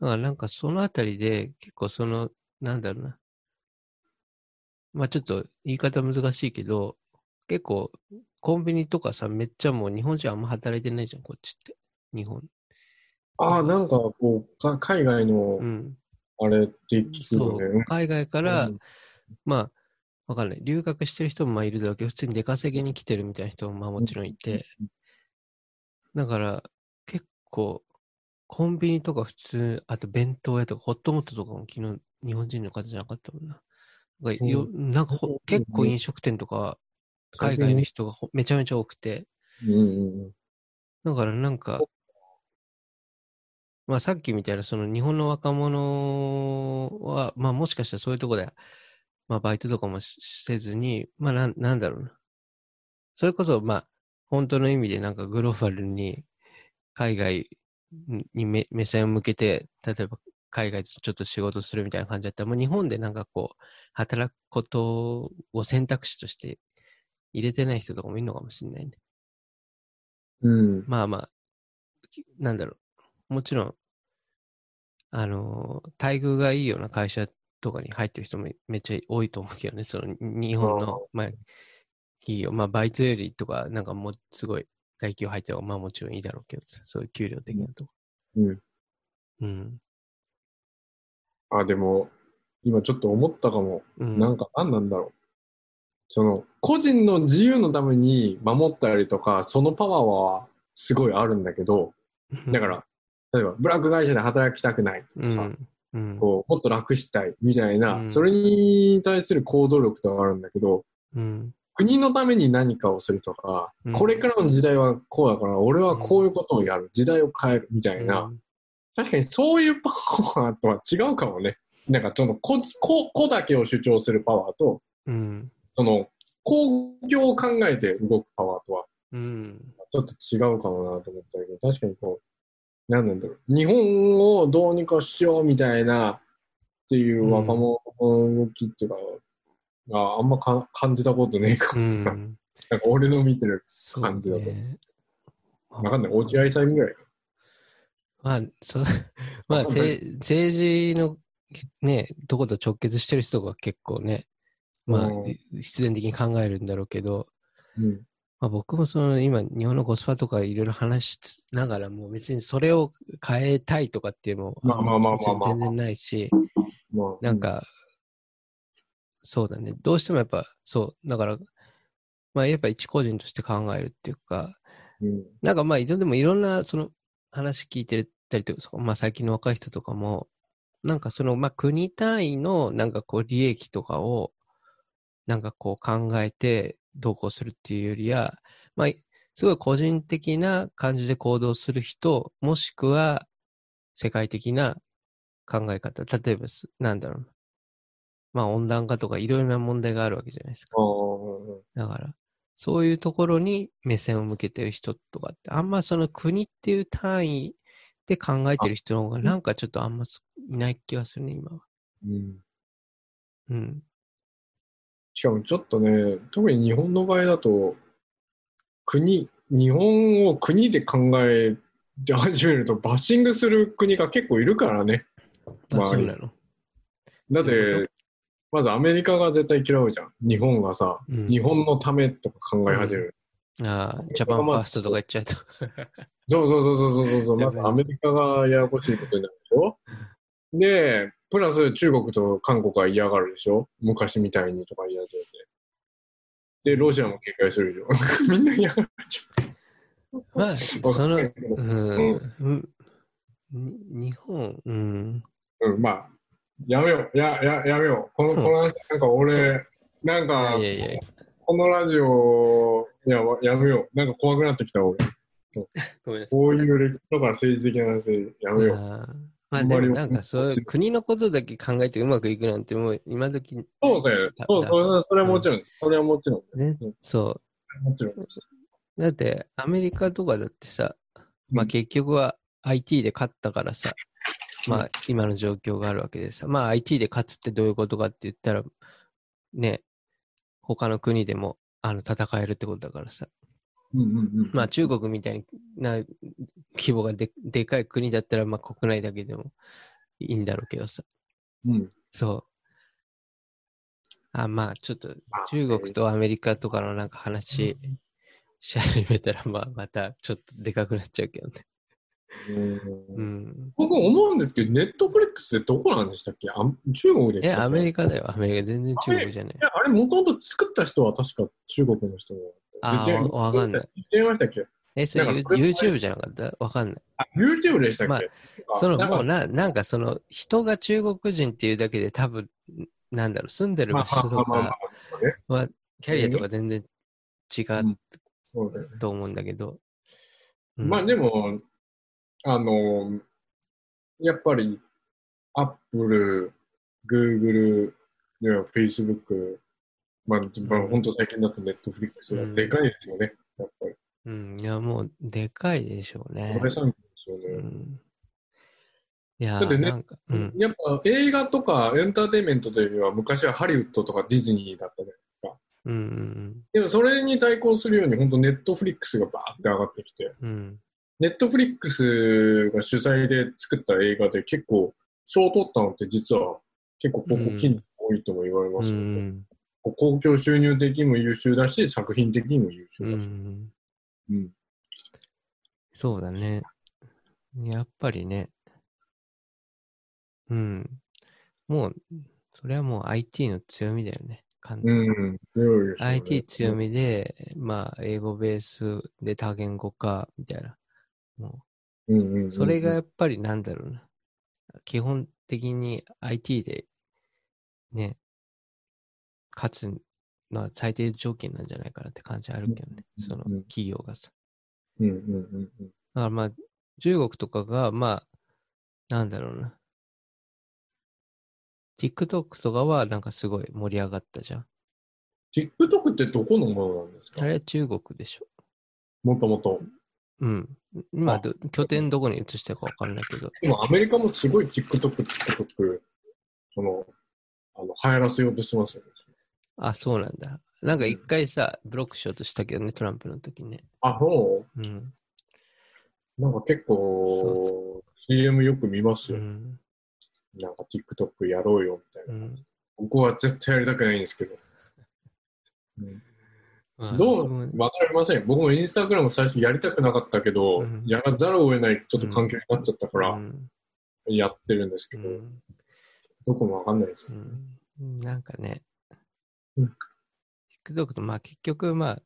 らなんかそのあたりで、結構その、なんだろうな。まあちょっと言い方難しいけど、結構コンビニとかさ、めっちゃもう日本人あんま働いてないじゃん、こっちって。日本。ああ、なんかこう、か海外のうん。あれって聞くそうよね。。海外から、うんまあ、わかんない。留学してる人もまあいるだろうけど、普通に出稼ぎに来てるみたいな人もまあもちろんいて、だから結構、コンビニとか普通、あと弁当屋とかホットモットとかも昨日日本人の方じゃなかったもんな。なんかよなんか結構飲食店とか海外の人がほめちゃめちゃ多くて、うん。だからなんか、まあさっきみたいなその日本の若者は、まあもしかしたらそういうとこで、まあバイトとかもしせずに、まあなんなんだろうな。それこそまあ本当の意味でなんかグローバルに海外に目目線を向けて、例えば海外でちょっと仕事するみたいな感じだったら、もう日本でなんかこう、働くことを選択肢として入れてない人とかもいるのかもしれないね。うん。まあまあ、きなんだろう。もちろん、あのー、待遇がいいような会社とかに入ってる人もめっちゃ多いと思うけどね、その日本の、まあ、企業、まあ、バイトよりとか、なんかもうすごい大企業入った方が、まあもちろんいいだろうけど、そういう給料的なとこ。うん。うん。あ、でも、今ちょっと思ったかも。うん。なんか何なんだろう。その、個人の自由のために守ったりとか、そのパワーはすごいあるんだけど、だから、例えば、ブラック会社で働きたくないとかさ、うん。うん。こう、もっと楽したいみたいな、うんそれに対する行動力とかあるんだけど、うん。国のために何かをするとか、うんこれからの時代はこうだから、俺はこういうことをやる、時代を変えるみたいな、うん確かにそういうパワーとは違うかもね。なんかその個、個、個だけを主張するパワーと、うん。その、公共を考えて動くパワーとは、うん。ちょっと違うかもなと思ったけど、確かにこう、なんなんだろう。日本をどうにかしようみたいな、っていう若者の動きっていうか、ああんまか感じたことねえかうもな。ん。<laughs> なんか俺の見てる感じだとねわかんない。落合さんぐらいか。まあ、そまあ、せ政治のね、とこと直結してる人が結構ね、まあうん、必然的に考えるんだろうけど、うん。まあ、僕もその今、日本のコスパとかいろいろ話しながらも、別にそれを変えたいとかっていうのも、全然ないし、まあ、なんか、そうだね、どうしてもやっぱ、そう、だから、まあ、やっぱ一個人として考えるっていうか、うん、なんかまあ、いろでもいろんなその話聞いてたりとか、そまあ最近の若い人とかも、なんかそのまあ国単位のなんかこう利益とかを、なんかこう考えてどうこうするっていうよりや、まあ、すごい個人的な感じで行動する人、もしくは世界的な考え方。例えばす、なんだろうな。まあ温暖化とかいろいろな問題があるわけじゃないですか。だから、そういうところに目線を向けてる人とかって、あんまその国っていう単位で考えてる人の方がなんかちょっとあんますいない気がするね、今は。うん。うん。しかもちょっとね、特に日本の場合だと、国、日本を国で考えじ始めるとバッシングする国が結構いるからね。周り。だって、まずアメリカが絶対嫌うじゃん。日本がさ、うん日本のためとか考え始める。ああ、ジャパンファーストとか言っちゃうと。そうそうそうそうそうそう。<laughs> まずアメリカがややこしいことになるでしょ？で、プラス中国と韓国は嫌がるでしょ？昔みたいにとか言い始めて。で、ロシアも警戒するでしょ？<laughs> みんな嫌がるじまあ。その、ううん、うんに日本、うん、うん、まあ、やめよう。や、や、やめよう。この、この話、なんかそ俺、なんいかや、いやいや、このラジオ、いや、わやめよう。なんか怖くなってきた、俺。ごめんなさい。こういう歴史とか政治的な話、やめよう。まああんまりでもなんかそういう国のことだけ考えてうまくいくなんてもう今時そうですね。そう、そうそれはもちろんです。それはもちろん。ねうん、そもちろんです。う。だってアメリカとかだってさ、まあうん結局は IT で勝ったからさ、まあ今の状況があるわけでさ、まあ IT で勝つってどういうことかって言ったら、ね、他の国でもあの戦えるってことだからさ、うんうんうん。まあ中国みたいな規模がででかい国だったら、まあ国内だけでもいいんだろうけどさ、うん。そう。あ、まあ、ちょっとまあ中国とアメリカとかのなんか話し始めたら、まあ、またちょっとでかくなっちゃうけどね。うんうん。僕思うんですけど、ネットフリックスってどこなんでしたっけ？あ中国でしえ、たっけ？アメリカだよ、アメリカ。全然中国じゃないい。や、あれ、もともと作った人は確か中国の人あ違うわわかんない。言いましたっけ？え、それなんかそれ YouTube じゃなかった？わかんない。あ、YouTube でしたっけ、まああその、もうな、なんかその、人が中国人っていうだけで多分、なんだろう、住んでる場所とかは、キャリアとか全然違うと思うんだけど。うん。まあでも、あの、やっぱり、アップル、グーグル、フェイスブック、まあ、まあ、本当最近だとネットフリックスがでかいですよね、やっぱり。うん、いや、もう、でかいでしょうねこ。れ産業ですようね。ん、いやだってねなんか、うん、やっぱ映画とかエンターテインメントというよりは昔はハリウッドとかディズニーだったじゃないですか。うん、うんでもそれに対抗するように本当ネットフリックスがバーって上がってきて、ネットフリックスが主催で作った映画で結構賞を取ったのって実は結構ここ近年多いとも言われまうすよね。ん、公共収入的にも優秀だし、作品的にも優う秀だし。ん、うん。そうだね。やっぱりね、うん、もう、それはもう IT の強みだよね、完全に。うん。強いですよね IT 強みで、まあ、英語ベースで多言語化みたいな。もうんうんうんうんう、それがやっぱりなんだろうな。基本的に IT で、ね、勝つのは最低条件なんじゃないかなって感じあるけどね。うんそのうん企業がさ。うんうんうんうん。だからまあ、中国とかが、まあ、なんだろうな。TikTok とかはなんかすごい盛り上がったじゃん。TikTok ってどこのものなんですか？あれは中国でしょ。もともと。うん。まあ、拠点どこに移したかわかんないけど。今アメリカもすごい TikTok、TikTok、その、あの、流行らせようとしてますよね。あ、そうなんだ。なんか一回さ、ブロックしようとしたけどね、トランプの時ね。あ、そう？ん。うなんか結そ構、CM よく見ますよ。うん。なんか TikTok やろうよみたいな。うん。僕は絶対やりたくないんですけど。<laughs> うんまあどう？わかりません。僕もインスタグラム最初やりたくなかったけど、うんやらざるを得ないちょっと環境になっちゃったからうんやってるんですけど、うんどこもわかんないです。うんなんかね、うん TikTok とまあ結局まあ、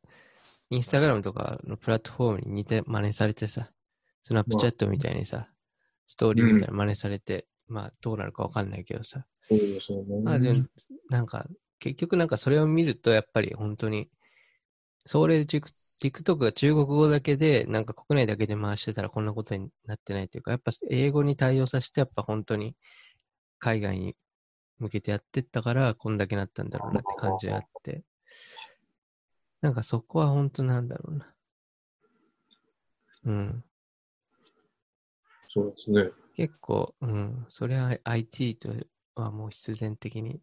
インスタグラムとかのプラットフォームに似て真似されてさ、スナップチャットみたいにさ、ストーリーみたいな真似されて、まあどうなるかわかんないけどさ、そうですよね。まあでも、なんか、結局なんかそれを見ると、やっぱり本当に、それ、TikTok が中国語だけで、なんか国内だけで回してたらこんなことになってないというか、やっぱ英語に対応させて、やっぱ本当に海外に向けてやってったから、こんだけなったんだろうなって感じがあって、なんかそこは本当なんだろうな。うん。そうですね。結構、うん、それは IT とはもう必然的に、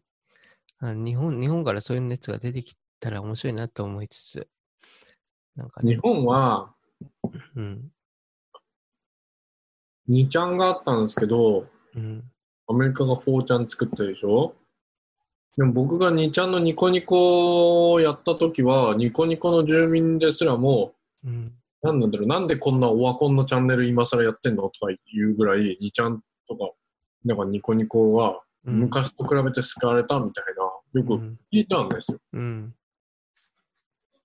あの日本、日本からそういう熱が出てきたら面白いなと思いつつ、なんかね、日本は、うん、2ちゃんがあったんですけど、うん。アメリカが4ちゃん作ったでしょ？でも僕が2ちゃんのニコニコをやった時は、ニコニコの住民ですらも、うん。なんなんだろう、なんでこんなオワコンのチャンネル今更やってんのとか言うぐらい、2ちゃんとか、なんかニコニコはうん。昔と比べて救われたみたいな、よくうん。聞いたんですよ。うん。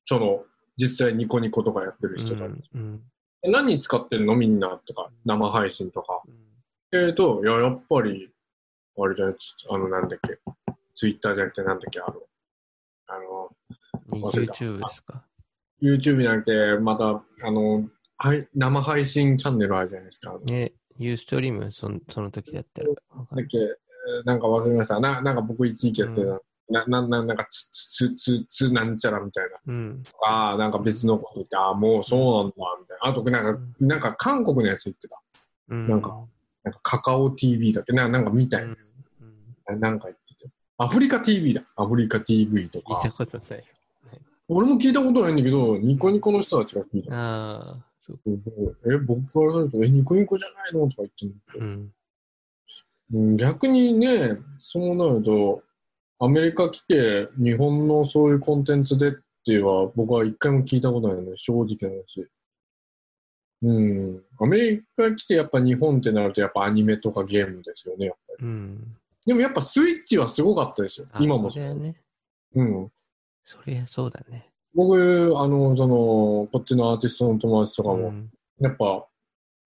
その、実際ニコニコとかやってる人が。うん。何使ってるの？みんなとか、生配信とか。えーと、いや、やっぱり、あれじゃない、あの、なんだっけ、ツイッターじゃなくて、なんだっけ、あの、あの、YouTube ですか？YouTube じゃなくて、また、あの、はい、生配信チャンネルあるじゃないですか。ね、ユーストリームそのその時だったら。だっけ、えーなんか忘れました。ななんか僕一時期やってた、な、な、ななんかつ、つ、つ、つ、なんちゃらみたいな。うん。ああ、なんか別のこと言って、ああ、もうそうなんだ、みたいな。あと、なんか、なんか韓国のやつ言ってた。うん。なんかなんかカカオ TV だっけな、なんかみたいな。うん。なんか言ってて。アフリカ TV だ。アフリカ TV とか聞いた。ことないよ。俺も聞いたことないんだけど、ニコニコの人たちが聞いた。ああ、そう。え、僕からすると、え、ニコニコじゃないの？とか言ってるんだけどうん。うん逆にね、そうなると、アメリカ来て日本のそういうコンテンツでっては僕は一回も聞いたことないので、正直な話。うん。アメリカ来てやっぱ日本ってなるとやっぱアニメとかゲームですよね、やっぱり。うん。でもやっぱスイッチはすごかったですよ。あ今もそりゃね。うん。そりゃそうだね。僕、あの、その、こっちのアーティストの友達とかも、うん。やっぱ、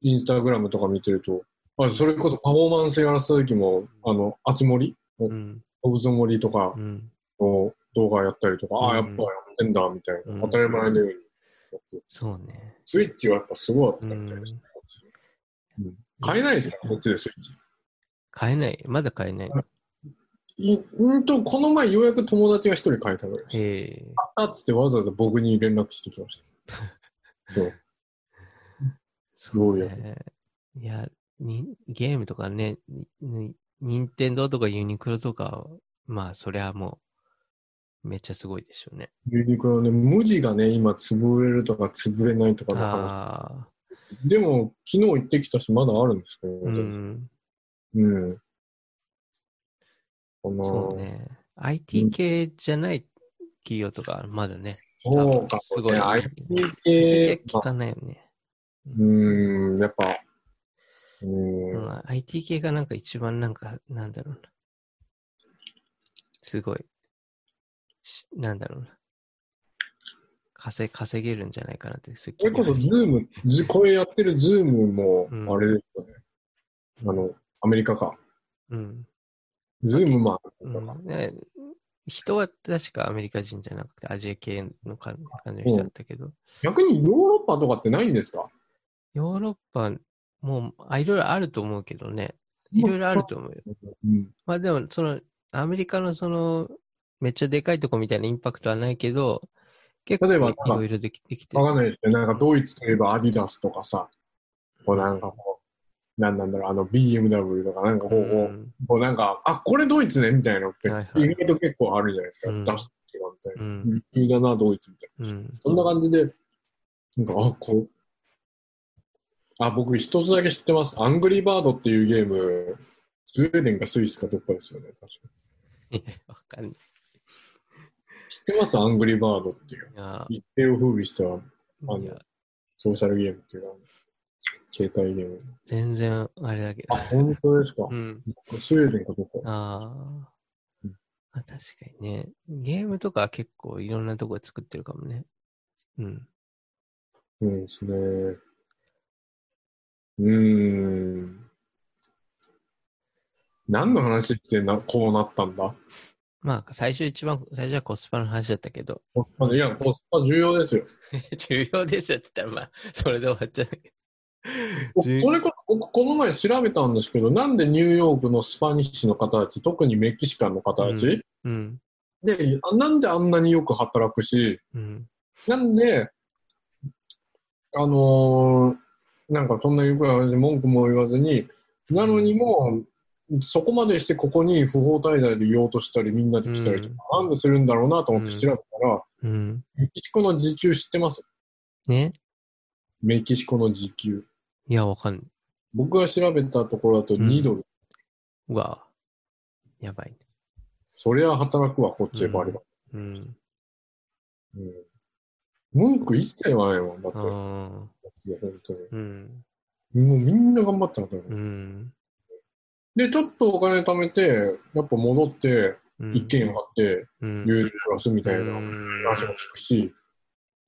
インスタグラムとか見てると、あそれこそパフォーマンスやらせた時も、あの、あつ森うん。オブゾモリとかうん。の動画やったりとか、うんああ、やっぱやってんだ、みたいな、うん当たり前のように。そうね。スイッチはやっぱすごかったみたいです。うん買えないですかこっちでスイッチ。買えない。まだ買えない。いうんと、この前ようやく友達が一人買えたぐらいです。へえ。買ったっつってわざわざ僕に連絡してきました。<laughs> そうすごいよ。ねいや、にゲームとかね、に任天堂とかユニクロとか、まあ、そりゃもう、めっちゃすごいでしょうね。ユニクロね、無地がね、今潰れるとか潰れないとかの話。ああ、でも、昨日行ってきたし、まだあるんですけど、うね。ん、うん。このそうね。IT 系じゃない企業とか、まだね、そうかすごい。IT 系系、聞かないよね。うーん、やっぱ、うーん、うん IT 系がなんか一番なんか、なんだろうな。すごい。しなんだろうな。稼稼げるんじゃないかなって、そそれこそ、ズーム、ずこれやってるズームもうん、あれですよね。あの、アメリカか。うん。ズームまあ、うんね、人は確かアメリカ人じゃなくてアジア系の感感じの人だったけど、逆にヨーロッパとかってないんですか？ヨーロッパもうあいろいろあると思うけどね、いろいろあると思うよ。うん。まあでも、そのアメリカのそのめっちゃでかいとこみたいなインパクトはないけど、結構いろいろできできてる。わかんないですね。なんかドイツといえばアディダスとかさ、こうなんかこう、なんなんだろう、あの BMW とかなんかこう、うんこうなんか、あ、これドイツねみたいなのって、意外と結構あるじゃないですか。うん出してるみたいな。うんいいだな、ドイツみたいな。うんそんな感じで、なんか、あ、こう、あ、僕一つだけ知ってます。アングリーバードっていうゲーム、スウェーデンかスイスかどっかですよね、確か。いやわかんない。知ってます？アングリーバードっていう。一定を風靡したあのソーシャルゲームっていうか、携帯ゲーム。全然あれだけどあ、。本当ですか？うん。スウェーデンかどっか。あうんーあ。確かにね。ゲームとかは結構いろんなとこで作ってるかもね。うん。うんですね。うーん。何の話してな、こうなったんだ？まあ、最初一番、最初はコスパの話だったけど、いや、コスパ重要ですよ。<laughs> 重要ですよって言ったら、まあ、それで終わっちゃうけこ重れから僕、この前調べたんですけど、なんでニューヨークのスパニッシュの方たち、特にメキシカンの方たち、ど。うん。で、あなんであんなによく働くし、うん。なんで、あのーなんかそんなよく話文句も言わずに、なのにも、そこまでしてここに不法滞在でいようとしたり、みんなで来たりとか、なんでするんだろうなと思って調べたら、うん。メキシコの時給知ってます？ねメキシコの時給。いや、わかんない。僕が調べたところだと2ドル。うわやばいね。そりゃ働くわ、こっちでバリバうん。リ。うん。文句一切言わないもん、だって。あ本当に。ーうん。もうみんな頑張ったんだよ。うん。で、ちょっとお金貯めて、やっぱ戻って、うん一軒家買って、うん。家で暮らすみたいなうん話も聞くし、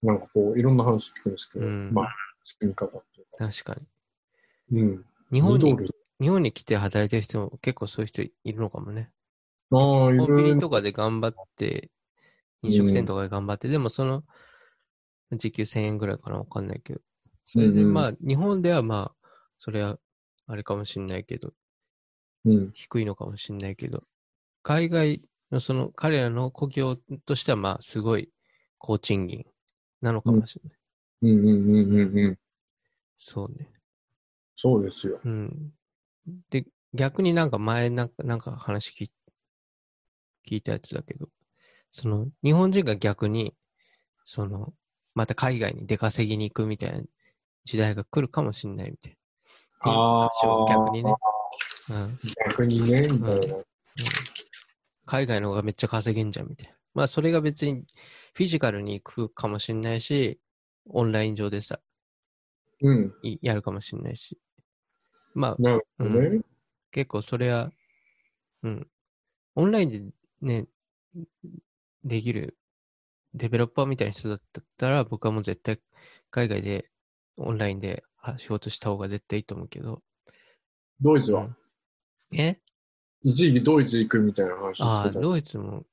なんかこう、いろんな話聞くんですけど、うんまあ、住み方っていうか。確かに。うん。日本に2ド、ル日本に来て働いてる人も結構そういう人いるのかもね。ああ、いコンビるニとかで頑張って、飲食店とかで頑張って、でもその、時給1000円ぐらいかなわかんないけど。それでまあ、日本ではまあ、それは、あれかもしんないけど、うん。低いのかもしんないけど、海外のその、彼らの故郷としてはまあ、すごい高賃金なのかもしれない。うんうんうんうんうん。そうね。そうですよ。うん。で、逆になんか前なんか、なんか話聞い聞いたやつだけど、その、日本人が逆に、その、また海外に出稼ぎに行くみたいな時代が来るかもしれないみたいな。あっていう話を逆にね。うん。逆にね、みたいな。海外の方がめっちゃ稼げんじゃんみたいな。まあそれが別にフィジカルに行くかもしれないし、オンライン上でさ、うん。いやるかもしれないし。まあなるほどね。結構それは、うん。オンラインでね、できるデベロッパーみたいな人だったら僕はもう絶対海外でオンラインでは仕事した方が絶対いいと思うけど。ドイツは、うんえ？一時期ドイツ行くみたいな話ああ。ドイツも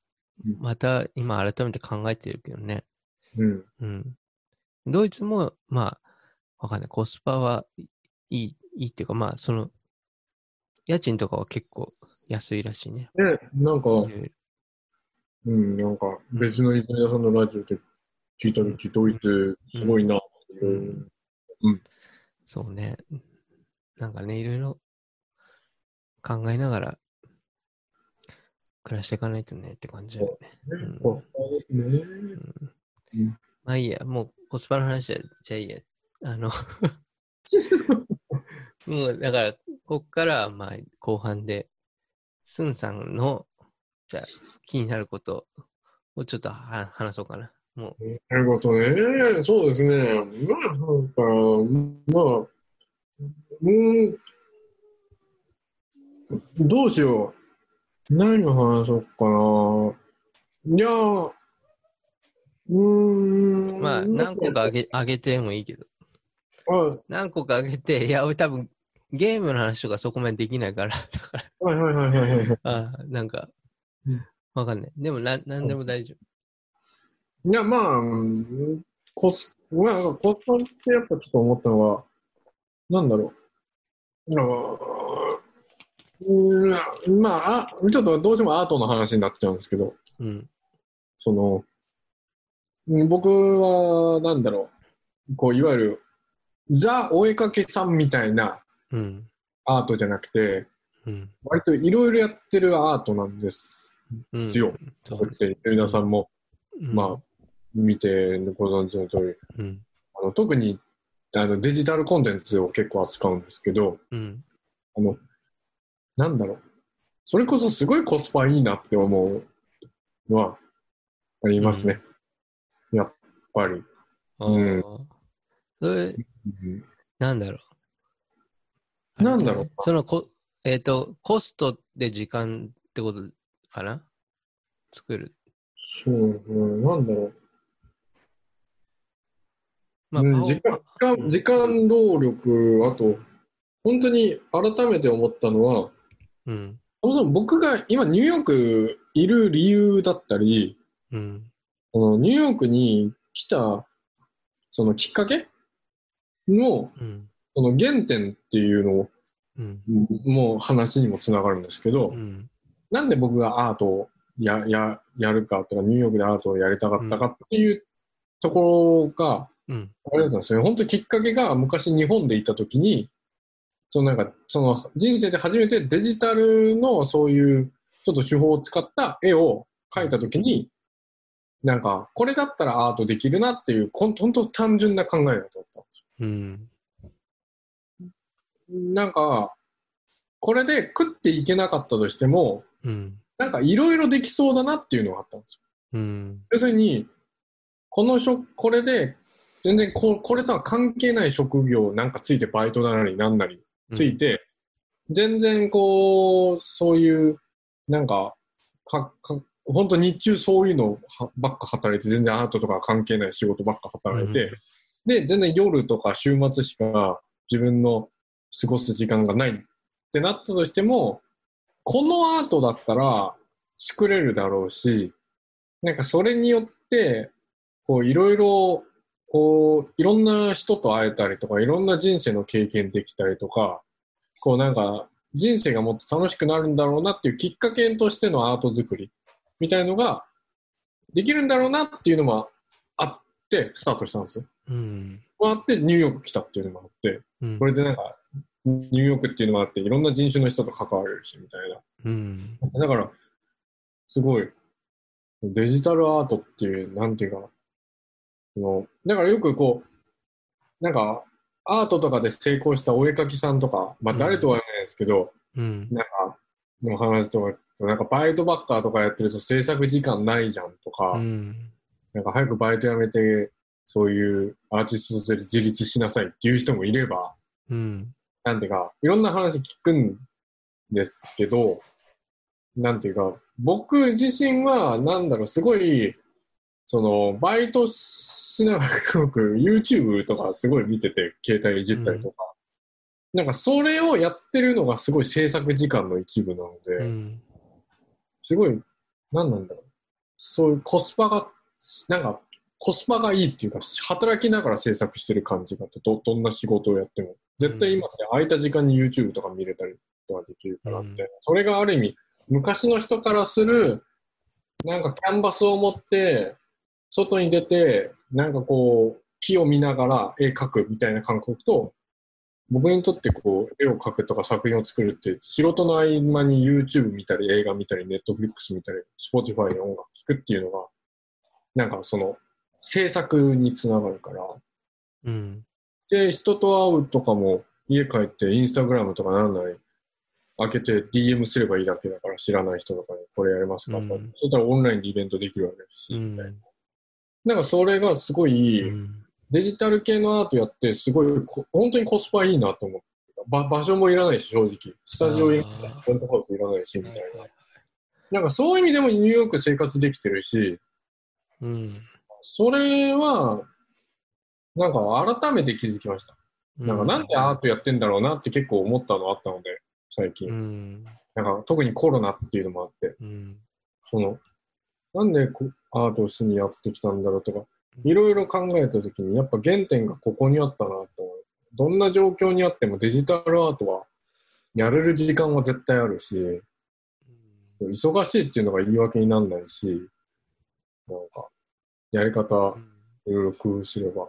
うんまた今改めて考えてるけどね。うん。うん。ドイツも、まあ、わかんない。コスパはいい、いいっていうか、まあ、その、家賃とかは結構安いらしいね。ね、なんか、うん、なんか別の泉田さんのラジオで聞いたとき、ドイツすごいな、いろいろそうね。なんかね、いろいろ考えながら暮らしていかないとねって感じだよね。うですね。うんうんまあいいや、もうコスパの話は、じゃあいいや。あの、<laughs> もうだから、こっからはまあ後半で、スンさんの、じゃあ気になることをちょっとは話そうかな。もなるほどね。そうですね。まあ、なんか、まあ、うん、どうしよう。何を話そうかな。いや、うーん。う、まあ何個かあげあげてもいいけど、あ何個かあげて、いや、俺多分ゲームの話とかそこまでできないから、だから、はいはいはいはいはい。<laughs> あーなんかうん、わかんない。でもな、なんでも大丈いや、まあ、うんコス、まあ、コスパってやっぱちょっと思ったのは、なんだろう。なんかうんまああ、ちょっとどうしてもアートの話になっちゃうんですけど、夫。うん。その、うん僕は、なんだろう、こう、いわゆる、ザ・お絵かけさんみたいなうん。アートじゃなくて、うん。割といろいろやってるアートなんです。うん。強そ皆さんも、うんまあ、見てご存知の通り、うん。あの特にあのデジタルコンテンツを結構扱うんですけど、うん。あの、なんだろう。それこそすごいコスパいいなって思うのはありますね。やっぱり。あうんあ。それ、うんなんだろう。なんだろうそのこ、えっ、と、コストで時間ってことかな？作る。そう、うん、なんだろう。まあ、時間時間時間労力、あと、本当に改めて思ったのは、うん。そもそも僕が今ニューヨークいる理由だったり、うん。このニューヨークに来たそのきっかけのうん。その原点っていうのをうん。もう話にもつながるんですけど、うん。なんで僕がアートをやややるかとかニューヨークでアートをやりたかったかっていうところが、うん。あれだったんですね。本当きっかけが昔日本でいたときに、そのなんか、その人生で初めてデジタルのそういうちょっと手法を使った絵を描いたときに、なんか、これだったらアートできるなっていう、本当単純な考えだったんですよ。うん。なんか、これで食っていけなかったとしても、うん。なんかいろいろできそうだなっていうのがあったんですよ。うん。要するに、この職、これで、全然ここれとは関係ない職業なんかついてバイトなりなんなりついて、全然こう、そういう、なんか、か、か、本当日中そういうのはばっか働いて、全然アートとか関係ない仕事ばっか働いて、うん。で、全然夜とか週末しか自分の過ごす時間がないってなったとしても、このアートだったら作れるだろうし、なんかそれによって、こういろいろ、こういろんな人と会えたりとか、いろんな人生の経験できたりとか、こうなんか人生がもっと楽しくなるんだろうなっていうきっかけとしてのアート作りみたいのができるんだろうなっていうのもあってスタートしたんですよ。うん。あってニューヨーク来たっていうのもあって、うんこれでなんかニューヨークっていうのもあっていろんな人種の人と関われるしみたいな。うん。だから、すごい、デジタルアートっていう、なんていうか、そのだからよくこう、なんか、アートとかで成功したお絵描きさんとか、まあうん誰とは言わないですけど、うん。なんか、の話とか、なんかバイトばっかとかやってると制作時間ないじゃんとか、うん。なんか早くバイト辞めて、そういうアーティストとして自立しなさいっていう人もいれば、うん。なんていうか、いろんな話聞くんですけど、なんていうか、僕自身は、なんだろう、すごい、その、バイトしながら、僕、YouTube とかすごい見てて、携帯いじったりとか、なんかそれをやってるのがすごい制作時間の一部なので、うん。すごい、なんなんだろう、そういうコスパが、なんか、コスパがいいっていうか、働きながら制作してる感じがあって、ど、どんな仕事をやっても。絶対今って空いた時間に YouTube とか見れたりとかできるからみたいな。それがある意味、昔の人からする、なんかキャンバスを持って、外に出て、なんかこう、木を見ながら絵描くみたいな感覚と、僕にとってこう、絵を描くとか作品を作るって、仕事の合間に YouTube 見たり、映画見たり、Netflix 見たり、Spotify で音楽聴くっていうのが、なんかその、制作につながるから、うん。で、人と会うとかも、家帰ってインスタグラムとかなんなり、開けて DM すればいいだけだから、知らない人とかにこれやれますか、うんそしたらオンラインでイベントできるわけですし、うんみたいな。なんかそれがすごい、うん。デジタル系のアートやって、すごいこ、本当にコスパいいなと思って。ば場所もいらないし、正直。スタジオいらないントハウスいらないし、みたいな。はいなんかそういう意味でもニューヨーク生活できてるし、うん。それは、なんか改めて気づきました。なんかなんでアートやってんだろうなって結構思ったのあったので、最近。うん。なんか特にコロナっていうのもあって、うん。その、なんでこアートをしにやってきたんだろうとか、いろいろ考えたときに、やっぱ原点がここにあったなと思う。どんな状況にあってもデジタルアートはやれる時間は絶対あるし、忙しいっていうのが言い訳にならないし、なんか、やり方いろいろ工夫すれば、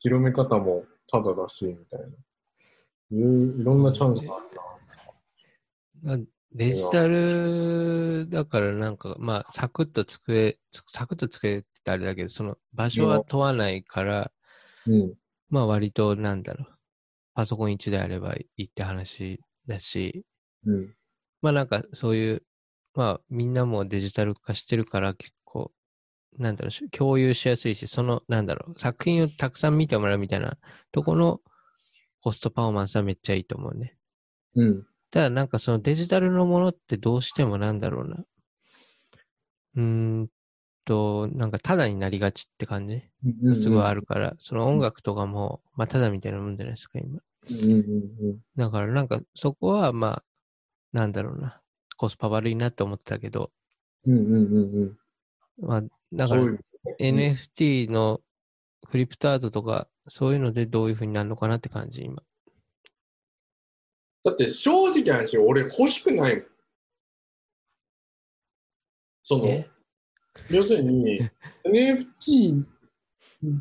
広め方もただだし、みたいな。いういろんなチャンスがあるな。まあデジタルだからなんか、まあ、サクッと作れ、つサクッと作れってあれだけど、その場所は問わないから、うん。まあ割となんだろう、パソコン1台あればいいって話だし、うん。まあなんかそういう、まあみんなもデジタル化してるから結構、なんだろうし、共有しやすいし、その、なんだろう、作品をたくさん見てもらうみたいなとこのコストパフォーマンスはめっちゃいいと思うね。うん。ただなんかそのデジタルのものってどうしてもなんだろうな。うーんと、なんかタダになりがちって感じ？うん。すごいあるから、その音楽とかも、まあタダみたいなもんじゃないですか、今。うんうんうん。だからなんかそこはまあ、なんだろうな。コスパ悪いなって思ってたけど、うんうんうんうん。まあ、だから NFT のクリプトアートとか、そういうのでどういう風になるのかなって感じ、今。だって正直な話、俺欲しくないもん。そのえ、要するに <laughs> NFT、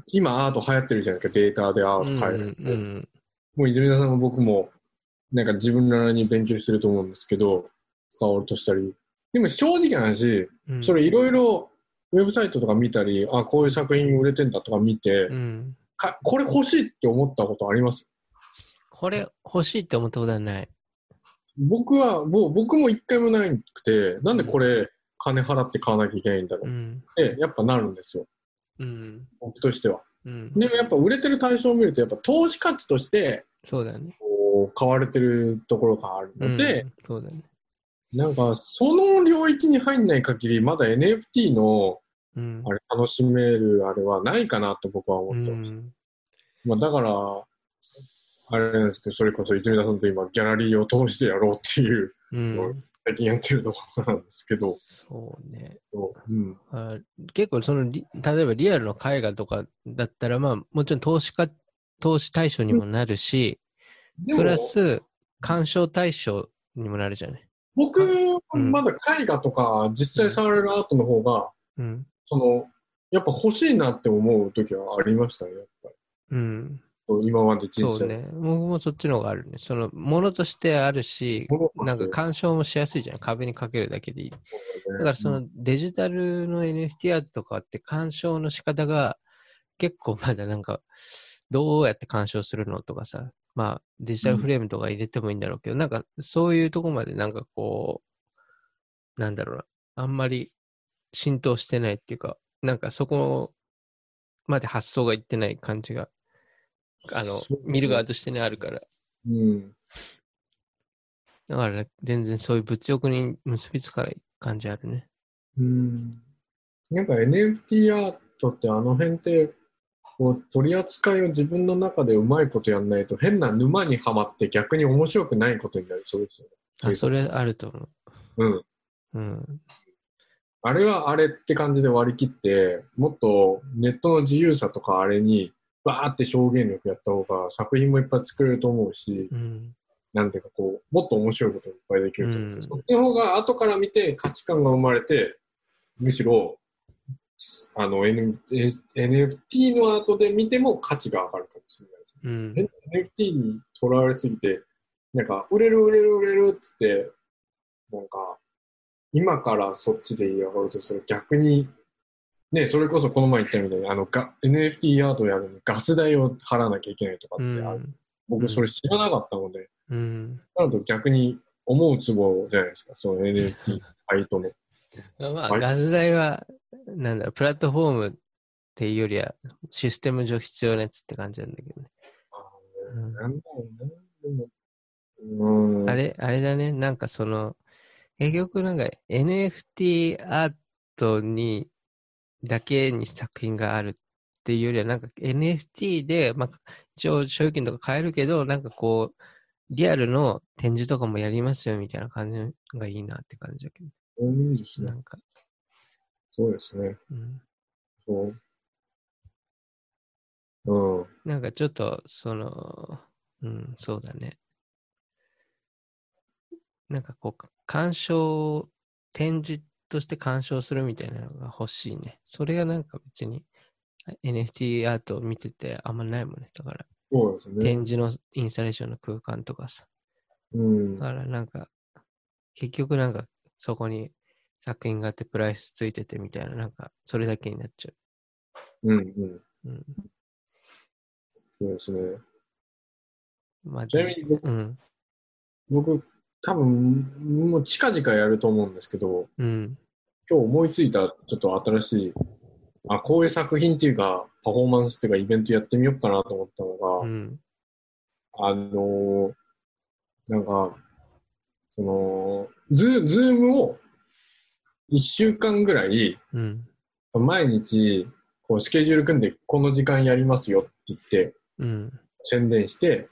今アート流行ってるじゃないですか、データでアート変える。うんうんもう泉田さんも僕も、なんか自分なりに勉強してると思うんですけど、使おうとしたり。でも正直な話、うん。それいろいろウェブサイトとか見たり、あ、こういう作品売れてんだとか見て、うん。かこれ欲しいって思ったことあります？これ欲しいって思ったことはない。僕は、もう僕も一回もなくて、なんでこれ金払って買わなきゃいけないんだろう。うんって、やっぱなるんですよ。うん。僕としては。うん。でもやっぱ売れてる対象を見ると、やっぱ投資価値として、そうだね。買われてるところがあるので、うん、そうだね。なんか、その領域に入んない限り、まだ NFT の、うん。あれ、楽しめるあれはないかなと僕はう思ってます。ん。まあ、だから、あれなんですけど、それこそ泉田さんと今、ギャラリーを通してやろうっていう、うん。最近やってるところなんですけど、そうね。うん。あ結構そのリ、例えばリアルの絵画とかだったら、まあ、もちろん投資家、投資対象にもなるし、プラス、鑑賞対象にもなるじゃない。僕うんまだ絵画とか実際触れるアートの方が、うん。その、やっぱ欲しいなって思う時はありましたね、やっぱり。うん。今まで人生そうね。僕もそっちの方があるね。その、ものとしてあるし、なんか鑑賞もしやすいじゃん。壁にかけるだけでいい。だからそのデジタルの NFT アートとかって鑑賞の仕方が結構まだなんかどうやって鑑賞するのとかさ、まあデジタルフレームとか入れてもいいんだろうけど、なんかそういうとこまでなんかこう、なんだろうな、あんまり浸透してないっていうか、なんかそこまで発想がいってない感じが、あの見る側としてねあるから。うん。だから全然そういう物欲に結びつかない感じあるね。うん。なんか NFT アートってあの辺って、こう取り扱いを自分の中でうまいことやんないと変な沼にはまって逆に面白くないことになりそうですよね。あ、それあると思うん。う。うん。あれはあれって感じで割り切って、もっとネットの自由さとかあれにバーって表現力やった方が作品もいっぱい作れると思うし、うん。なんていうかこう、もっと面白いこといっぱいできると思う。うんそっちの方が後から見て価値観が生まれて、むしろ、あの、N、え NFT の後で見ても価値が上がるかもしれないですうん。ね。NFT にとらわれすぎて、なんか、売れる売れる売れるっつって、なんか、今からそっちで嫌がるとする逆に、ね、それこそこの前言ったみたいに、あの、が NFT アートやるのにガス代を払わなきゃいけないとかうってある、ん。僕それ知らなかったので、うん。なると逆に思うツボじゃないですか、その NFT サイトの。まあ、はいガス代は、なんだろう、プラットフォームっていうよりは、システム上必要なやつって感じなんだけどね。うんなんだろうね。でも、うん。あれ、あれだね、なんかその、結局なんか NFT アートに、だけに作品があるっていうよりは、なんか NFT で、まあ、一応所有権とか買えるけど、なんかこう、リアルの展示とかもやりますよみたいな感じがいいなって感じだけそういう意味ですど、ねな。んか、そうですね。うん、そう。うん。なんかちょっと、その、うん、そうだね。なんかこう、鑑賞、展示として鑑賞するみたいなのが欲しいね。それがなんか別に NFT アートを見ててあんまないもんね。だから、そうですね。展示のインスタレーションの空間とかさ。うんだ。からなんか、結局なんかそこに作品があってプライスついててみたいな、なんかそれだけになっちゃうんうん。う。うん。そうですね。まあ、ちなみに僕うん。僕、多分、もう近々やると思うんですけど、うん。今日思いついたちょっと新しい、あ、こういう作品っていうか、パフォーマンスっていうか、イベントやってみようかなと思ったのが、うん。あのーなんか、その、ズズームを一週間ぐらい、うん。毎日、こう、スケジュール組んで、この時間やりますよって言って、うん。宣伝して、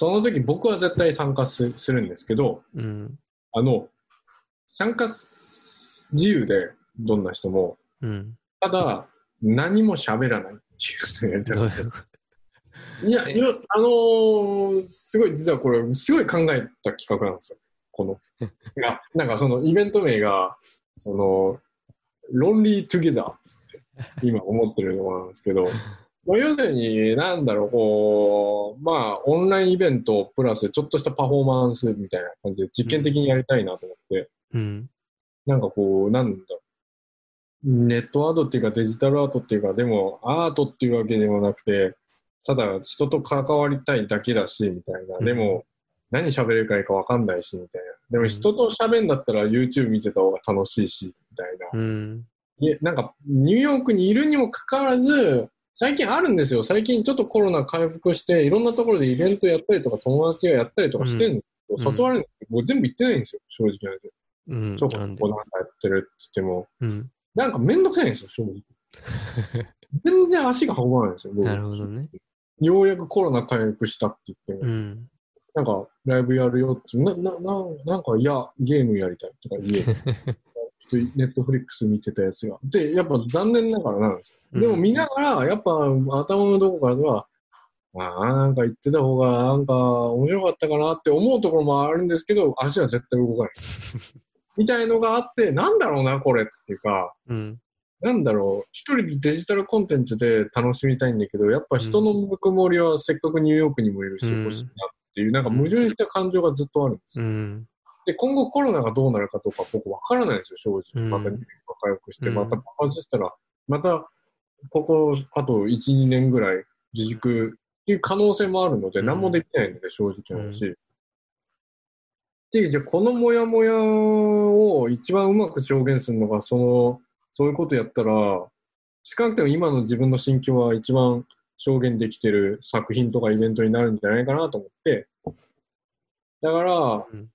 その時僕は絶対参加すするんですけど、うん。あの、参加す自由で、どんな人も、うん。ただ、何も喋らないっていうのをやりいや、いや、あのーすごい、実はこれ、すごい考えた企画なんですよ。この。<laughs> なんかそのイベント名が、その、ロンリートゥゲザーっつって、今思ってるところなんですけど、<laughs> まあ、要するに、なんだろう、こう、まあ、オンラインイベントプラス、ちょっとしたパフォーマンスみたいな感じで、実験的にやりたいなと思って、うん。なんかこう、なんだろうネットアートっていうかデジタルアートっていうか、でもアートっていうわけでもなくて、ただ人と関わりたいだけだし、みたいな。でも、何喋れるかいいかわかんないし、みたいな。でも人と喋んだったら YouTube 見てた方が楽しいし、みたいな。うん。いや、なんか、ニューヨークにいるにもかかわらず、最近あるんですよ。最近ちょっとコロナ回復して、いろんなところでイベントやったりとか、友達がやったりとかしてるんですよ。うん誘われるんですけど、僕全部行ってないんですよ、正直な話。うん。ちょこなんで？こなんかやってるって言っても、うん。なんかめんどくさいんですよ、正直。<laughs> 全然足が運ばないんですよ、僕なるほどね。ようやくコロナ回復したって言っても、うん。なんかライブやるよって、な、な、ななんか、いや、ゲームやりたいとか言え。<laughs> ちょっとネットフリックス見てたやつが。で、やっぱ残念ながらなんですよ。でも見ながら、やっぱ頭のどこかでは、ああ、なんか言ってた方が、なんか面白かったかなって思うところもあるんですけど、足は絶対動かない。<laughs> みたいのがあって、なんだろうな、これっていうか、うん。なんだろう、一人でデジタルコンテンツで楽しみたいんだけど、やっぱ人のぬくもりはせっかくニューヨークにもいるし、うん欲しいなっていう、なんか矛盾した感情がずっとあるんですよ。うん。で、今後コロナがどうなるかとか僕わからないですよ、正直。うん。またニューヨークが回復して、うん。また爆発したら、また、ここ、あと1、2年ぐらい自粛っていう可能性もあるので、うん。何もできないので、正直な話。で、じゃあこのモヤモヤを一番うまく表現するのが、その、そういうことやったら、少なくとも今の自分の心境は一番表現できてる作品とかイベントになるんじゃないかなと思って、だから、うん。ズ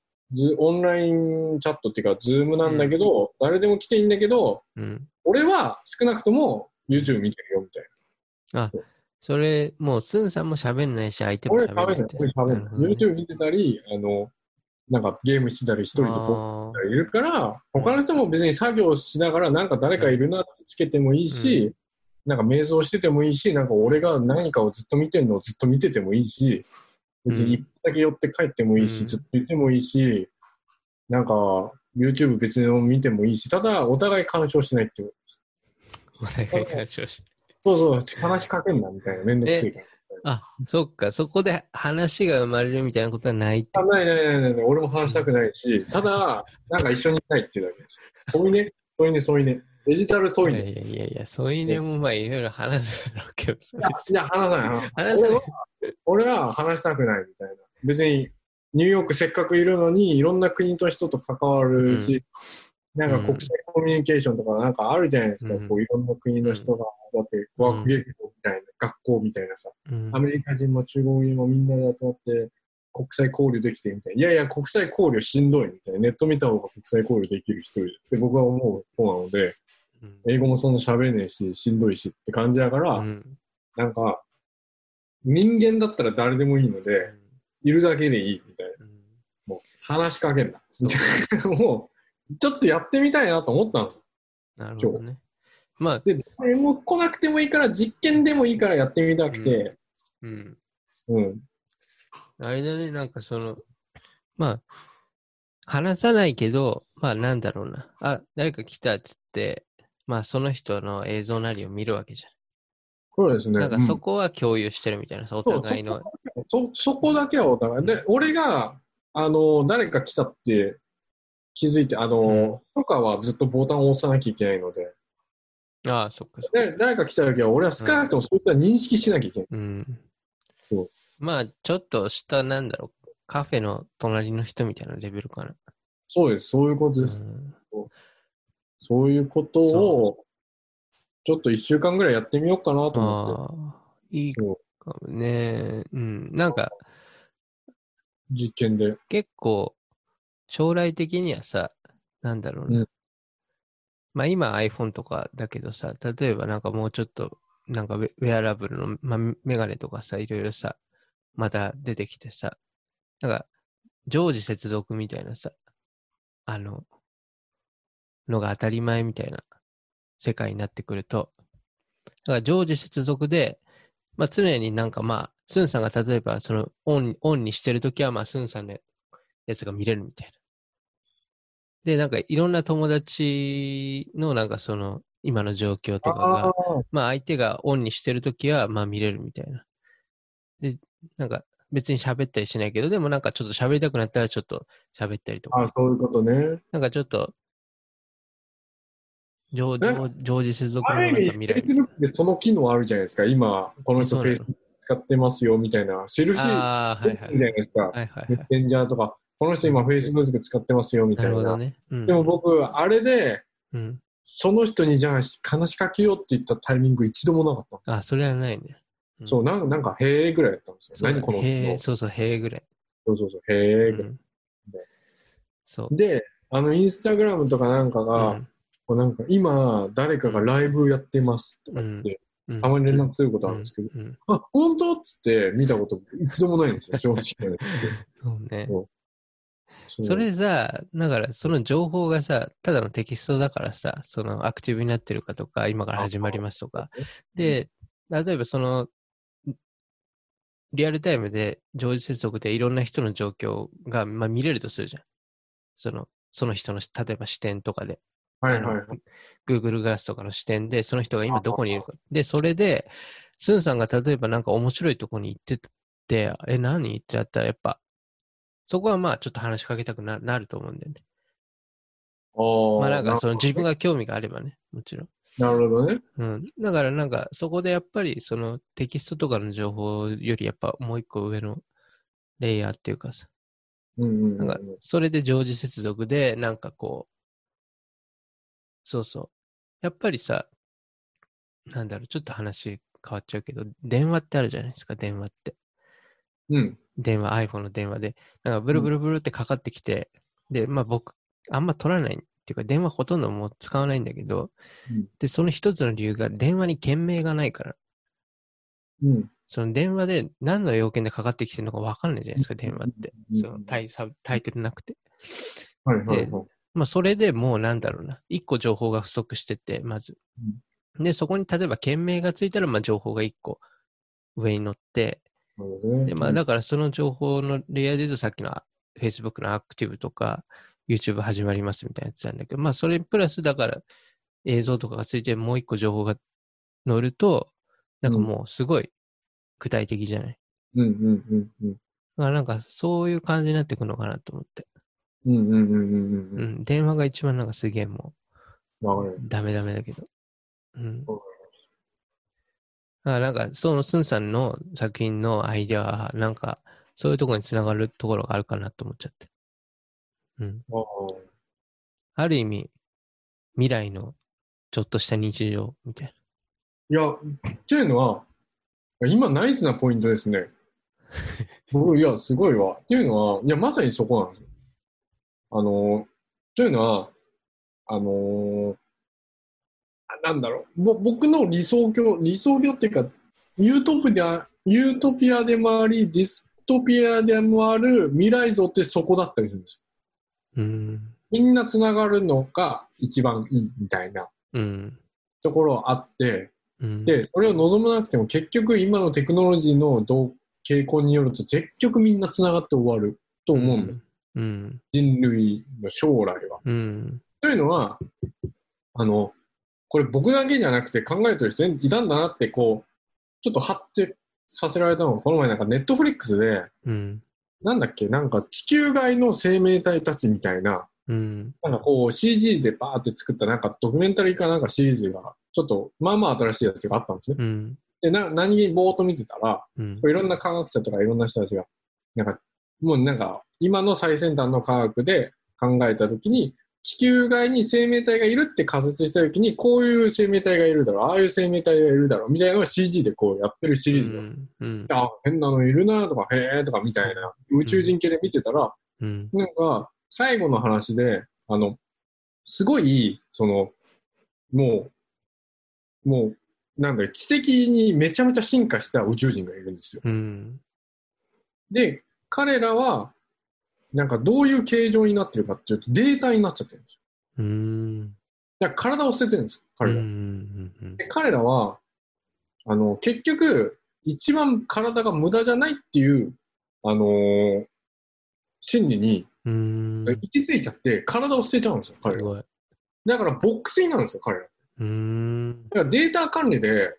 オンラインチャットっていうか、ズームなんだけど、誰でも来ていいんだけど、うん。俺は少なくとも YouTube 見てるよみたいな。それ、もう、スンさんも喋んないし、相手も俺喋んない喋んないって。。俺喋んない。なるほどね YouTube 見てたり、あの、なんかゲームしてたり、一人でこうあいるから、他の人も別に作業しながら、なんか誰かいるなってつけてもいいし、なんか瞑想しててもいいし、なんか俺が何かをずっと見てるのをずっと見ててもいいし、別に一歩だけ寄って帰ってもいいし、うんずっといてもいいし、なんか YouTube 別の見てもいいし、ただお互い干渉しないっていう。ーお互い干渉し。そうそう、話しかけんなみたいな、めんどくせえから。あ、そっか、そこで話が生まれるみたいなことはないってあ。ないないないない俺も話したくないし、ただ、なんか一緒にいたいっていうだけです。そういうね、そういうね、そういうね。デジタルそういいうね。やいやいやいや、そういうねもまあいろいろ話すだろうけどさいや、いや話さない。話さない俺は俺は話したくないみたいな。別に、ニューヨークせっかくいるのに、いろんな国と人と関わるし、なんか国際コミュニケーションとかなんかあるじゃないですか。うんこういろんな国の人が、だって、ワーク劇場みたいな、学校みたいなさ、うんアメリカ人も中国人もみんなで集まって、国際交流できてみたいな。いやいや、国際交流しんどいみたいな。ネット見た方が国際交流できる人いるって僕は思う方なので、うん英語もそんな喋れねえし、しんどいしって感じだから、うんなんか、人間だったら誰でもいいので、いるだけでいいみたいな。うんもう話しかけんな。<laughs> もう、ちょっとやってみたいなと思ったんですよ。なるほどね。まあ、で、誰も来なくてもいいから、実験でもいいからやってみたくて、うん。うん。あれだね、なんかその、まあ、話さないけど、まあなんだろうな。あ、誰か来たって言って、まあその人の映像なりを見るわけじそうですね。ゃん。なんかそこは共有してるみたいなさ、お互いの。うんそ、そこだけはお互い。で、俺が、あの、誰か来たって気づいて、あの、とかはずっとボタンを押さなきゃいけないので、ああ、そっかそっか。で、誰か来た時は俺は少なくともそういった認識しなきゃいけない。うんそう。まあ、ちょっとした、なんだろう、カフェの隣の人みたいなレベルかな。そうです。そういうことうです。んそういうことそを、ちょっと一週間ぐらいやってみようかなと思って、ああ、いいかもね。うん。なんか、実験で。結構、将来的にはさ、なんだろうな。うんまあ今 iPhone とかだけどさ、例えばなんかもうちょっと、なんかウェウェアラブルの、まあ、メガネとかさ、いろいろさ、また出てきてさ、なんか、常時接続みたいなさ、あの、のが当たり前みたいな世界になってくると、だから常時接続で、まあ常になんかまあ、スンさんが例えばそのオンオンにしてるときはまあスンさんのやつが見れるみたいな。で、なんかいろんな友達のなんかその今の状況とかが、あまあ相手がオンにしてるときはまあ見れるみたいな。で、なんか別に喋ったりしないけど、でもなんかちょっと喋りたくなったらちょっと喋ったりとか、あ、そういうことね。なんかちょっと、常時接続のある意味。Facebook でその機能あるじゃないですか？今、この人 Facebook 使ってますよみたいな印ああ、はいはい。じゃないですか。メッセンジャーとか、この人今 Facebook 使ってますよみたいな。なね。うんでも僕、あれで、うん。その人にじゃあ話しかけようって言ったタイミング一度もなかったんですよ。あ、それはないね。うんそう、なんなんか、へえぐらいだったんですよ。何この人？そうそう、へえぐらい。そうそうそう、へえぐらい。うんそう。で、あの、インスタグラムとかなんかが、なんか今、誰かがライブやってますとか言って、うんたまに連絡することあるんですけど、うんうんあ、本当？っつって見たこと一度もないんですよ、<laughs> 正直。そうね。それさ、だからその情報がさ、ただのテキストだからさ、そのアクティブになってるかとか、今から始まりますとか。で、例えばその、リアルタイムで常時接続でいろんな人の状況が、まあ、見れるとするじゃん。その、その人の、例えば視点とかで。はいはいはい。Google グラスとかの視点で、その人が今どこにいるか。で、それで、スンさんが例えばなんか面白いとこに行ってて、え、何ってなったらやっぱ、そこはまあちょっと話しかけたくななると思うんだよね。まあなんかその自分が。が興味があればね、もちろん。なるほどね。うん。だからなんかそこでやっぱりそのテキストとかの情報よりやっぱもう一個上のレイヤーっていうかさ、うんうんうんなんかそれで常時接続でなんかこう、そうそう。やっぱりさ、なんだろう、ちょっと話変わっちゃうけど、電話ってあるじゃないですか、電話って。うん。電話、iPhone の電話で。なんかブルブルブルってかかってきて、で、まあ僕、あんま取らないっていうか、電話ほとんどもう使わないんだけど、うんで、その一つの理由が電話に件名がないから、うん。その電話で何の要件でかかってきてるのか分かんないじゃないですか、電話って。うんそのタイタイトルなくて。はいはいはい。まあ、それでもうなんだろうな。一個情報が不足してて、まず。で、そこに例えば件名がついたら、まあ、情報が一個上に乗って、で、まあ、だからその情報のレイヤーで言うとさっきの Facebook のアクティブとか、YouTube 始まりますみたいなやつなんだけど、まあ、それプラスだから映像とかがついてもう一個情報が乗ると、なんかもうすごい具体的じゃない？うんうんうんうん。だからなんかそういう感じになってくるのかなと思って。うんうんうんうんううん。ん、電話が一番なんかすげえもわかるう。ダメダメだけど。うん。わだからなんかそのスンさんの作品のアイデアはなんかそういうところにつながるところがあるかなと思っちゃって。うん。あある意味、未来のちょっとした日常みたいーいや、っていうのは、今ナイスなポイントですね。僕いや、すごいわ。っていうのは、いや、まさにそこなんですよ。あの、というのは、あのあなんだろう、ぼ僕の理想郷、理想郷っていうか、ユートピア、ユートピアでもあり、ディストピアでもある未来像ってそこだったりするんですよ。な。うん。みんなつながるのが一番いいみたいなうん。ところあって、うん。で、それを望まなくても結局今のテクノロジーの動傾向によると結局みんなつながって終わると思うんだよ。うん。人類の将来は。うん。というのは、あの、これ僕だけじゃなくて考えてる人いたんだなってこう、ちょっと発展させられたのがこの前なんかネットフリックスで、うん。なんだっけ、なんか地球外の生命体たちみたいな、うん。なんかこう CG でバーって作ったなんかドキュメンタリーかなんかシリーズが、ちょっとまあまあ新しいやつがあったんですね。うん。で、な何気にぼーっと見てたら、うん。いろんな科学者とかいろんな人たちが、なんか、もうなんか、今の最先端の科学で考えたときに、地球外に生命体がいるって仮説したときに、こういう生命体がいるだろう、ああいう生命体がいるだろう、みたいなのを CG でこうやってるシリーズが、うん。あ、変なのいるなとか、へえとかみたいな、宇宙人系で見てたら、うん。なんか、最後の話で、あの、すごい、その、もう、もう、なんだよ、知的にめちゃめちゃ進化した宇宙人がいるんですよ。うん。で、彼らは、なんかどういう形状になってるかっていうと、データになっちゃってるんですよ。うん。だから体を捨ててるんですよ、う彼ら。ん。で彼らは、あの、結局、一番体が無駄じゃないっていう、あのー心理にうん。行き着いちゃって、体を捨てちゃうんですよ、彼ら。だから、ボックスになるんですよ、彼ら。だうん。からデータ管理で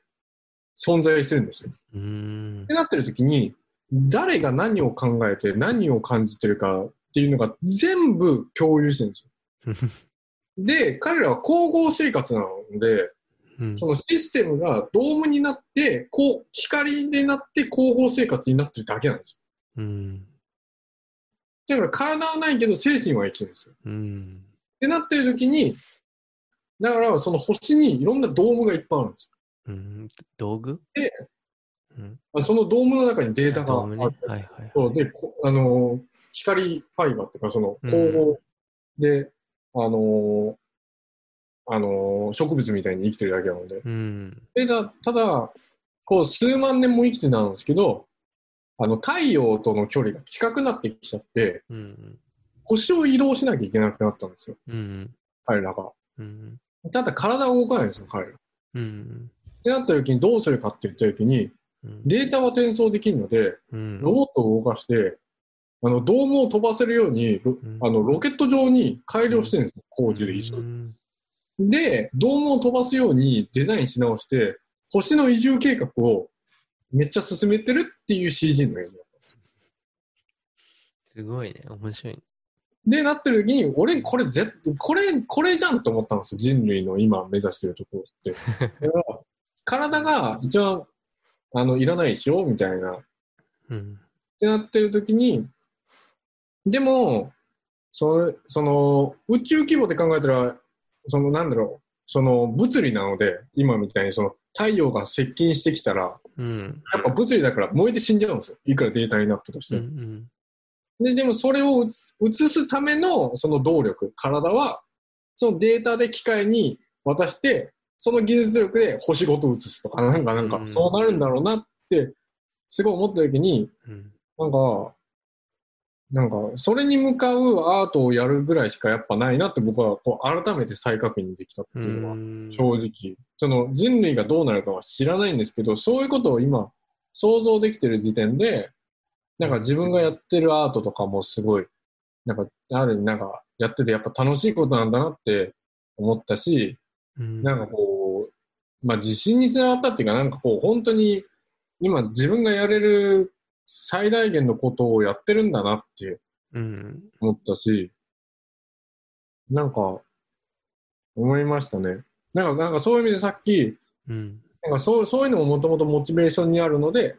存在してるんですよ。うんって。なってる時に、誰が何を考えて何を感じてるかっていうのが全部共有してるんですよ。<laughs> で、彼らは光合生活なので、うんそのシステムがドームになって、こう、光になって光合成活になってるだけなんですよ。うん。だから体はないけど精神は生きてるんですよ。っうん。てなってる時に、だからその星にいろんなドームがいっぱいあるんですうん。道具？でうん。よ。そのドームの中にデータが。ある。はいはい。で、こあのー光ファイバーっていうか、その光合で、あのーあのー植物みたいに生きてるだけなので。うん。でだただ、こう数万年も生きてたんですけど、あの太陽との距離が近くなってきちゃって、うん。星を移動しなきゃいけなくなったんですよ、うん。彼らが。うん。ただ体が動かないんですよ、彼ら。っうん。てなった時にどうするかって言った時に、うん。データは転送できるので、うん。ロボットを動かして、あの、ドームを飛ばせるように、あの、ロケット状に改良してるんですよ、工事で一緒うに。んで、ドームを飛ばすようにデザインし直して、星の移住計画をめっちゃ進めてるっていう CG の映像。すごいね。面白いね。で、なってる時に、俺、これ、ぜこれ、これじゃんと思ったんですよ。人類の今目指してるところって。<laughs> 体が一番、あの、いらないでしょ？みたいな。っうん。てなってる時に、でも、それ、その、宇宙規模で考えたら、その、なんだろう、その、物理なので、今みたいに、その、太陽が接近してきたら、うん。やっぱ物理だから燃えて死んじゃうんですよ。いくらデータになったとしうても。ん。ででもそれを移移すためのその動力、体は、そのデータで機械に渡して、その技術力で星ごと移すとか、なんか、なんか、うんそうなるんだろうなって、すごい思った時に、うん。なんか、なんか、それに向かうアートをやるぐらいしかやっぱないなって僕はこう改めて再確認できたってういうのは、ん。正直。その人類がどうなるかは知らないんですけど、そういうことを今想像できてる時点で、なんか自分がやってるアートとかもすごい、なんか、ある意味なんかやっててやっぱ楽しいことなんだなって思ったし、うん。なんかこう、まあ自信につながったっていうか、なんかこう本当に今自分がやれる最大限のことをやってるんだなってうん。思ったし、なんか思いましたね。なんか、なんかそういう意味でさっき、うん。なんかそうそういうのももともとモチベーションにあるので、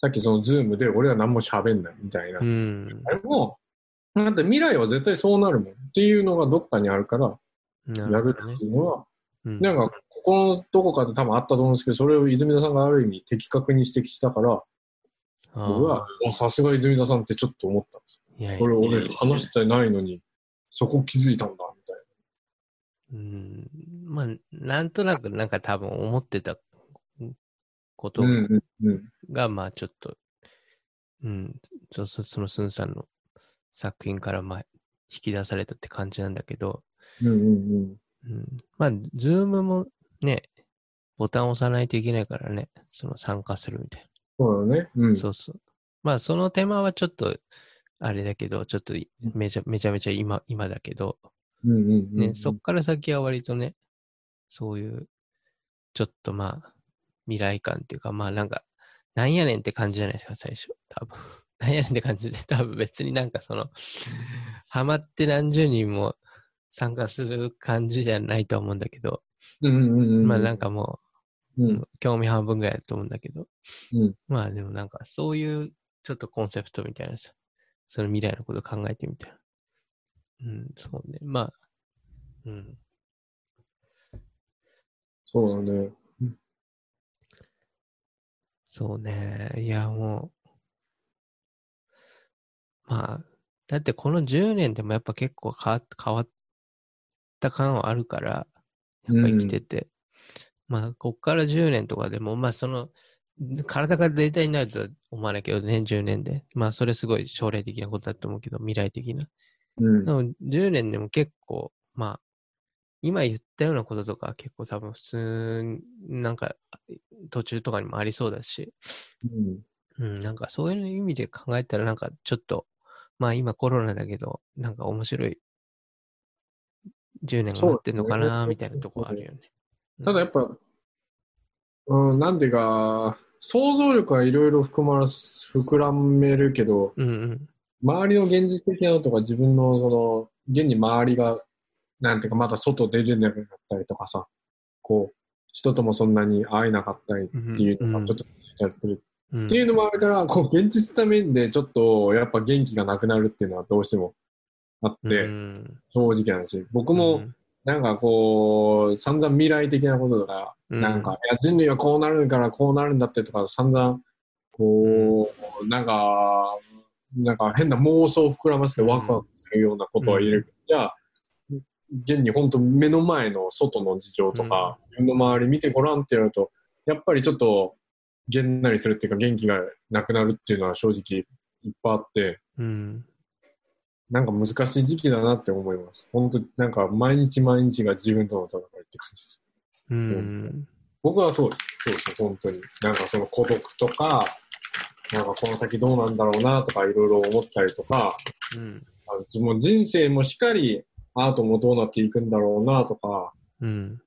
さっきそのズームで俺は何も喋んないみたいな。うん。あれも、だって未来は絶対そうなるもんっていうのがどっかにあるから、やるっていうのは、うん。なんかここのどこかで多分あったと思うんですけど、それを泉田さんがある意味的確に指摘したから、僕は、あさすが泉田さんってちょっと思ったんですいやいやよ。これ俺話してないのに、そこ気づいたんだ、みたいうん。まあ、なんとなくなんか多分思ってたこと。が、まあちょっと、うん、そそそのスンさんの作品からまあ引き出されたって感じなんだけど、うんうんうん。うん、まあ、ズームもね、ボタンを押さないといけないからね、その参加するみたいそうだね。うんな。。そうそう。まあ、その手間はちょっと、あれだけど、ちょっといめちゃめちゃめちゃ今、今だけど、うんうんうん。ね、そっから先は割とね、そういう、ちょっとまあ、未来感っていうか、まあなんか、なんやねんって感じじゃないですか、最初。多分。<laughs> なんやねんって感じで、多分別になんかその、ハマって何十人も参加する感じじゃないと思うんだけど、うんうんうんうん。まあなんかもう、うん興味半分ぐらいだと思うんだけど、うんまあでもなんかそういうちょっとコンセプトみたいなさ、その未来のことを考えてみたいな。うん、そうね。まあ、うん。そうだね。そうね。いや、もう。まあ、だってこの10年でもやっぱ結構変わっ変わった感はあるから、やっぱ生きてて。まあ、こっから10年とかでも、まあその、体がデータになるとは思わないけどね、10年で。まあそれすごい将来的なことだと思うけど、未来的な。うん。でも10年でも結構、まあ、今言ったようなこととか結構多分普通、なんか途中とかにもありそうだし、うん。うん、なんかそういう意味で考えたらなんかちょっと、まあ今コロナだけど、なんか面白い10年が待ってんのかな、みたいなとこあるよね。ただやっぱ、うん、なんていうか、想像力はいろいろ含まらす、膨らめるけど、うんうん。周りの現実的なのとか自分のその、現に周りが、なんていうかまだ外出れなくなったりとかさ、こう、人ともそんなに会えなかったりっていうのがちょっとやってる。うん。っていうのもあるから、こう、現実ためでちょっと、やっぱ元気がなくなるっていうのはどうしてもあって、うん。正直な話。僕も、なんかこう、散々未来的なこととか、うん。なんか、いや、人類はこうなるからこうなるんだってとか、散々、こう、なんか、なんか変な妄想を膨らませてワクワクするようなことは言えるけど、じゃあ、現に本当目の前の外の事情とか、自分の周り見てごらんってやると、やっぱりちょっと、げんなりするっていうか元気がなくなるっていうのは正直いっぱいあって、うんなんか難しい時期だなって思います。本当なんか毎日毎日が自分との戦いって感じです。うん僕はそうです。そうです、本当に。なんかその孤独とか、なんかこの先どうなんだろうなとかいろいろ思ったりとか、うんあのもう人生もしっかりアートもどうなっていくんだろうなとか、うん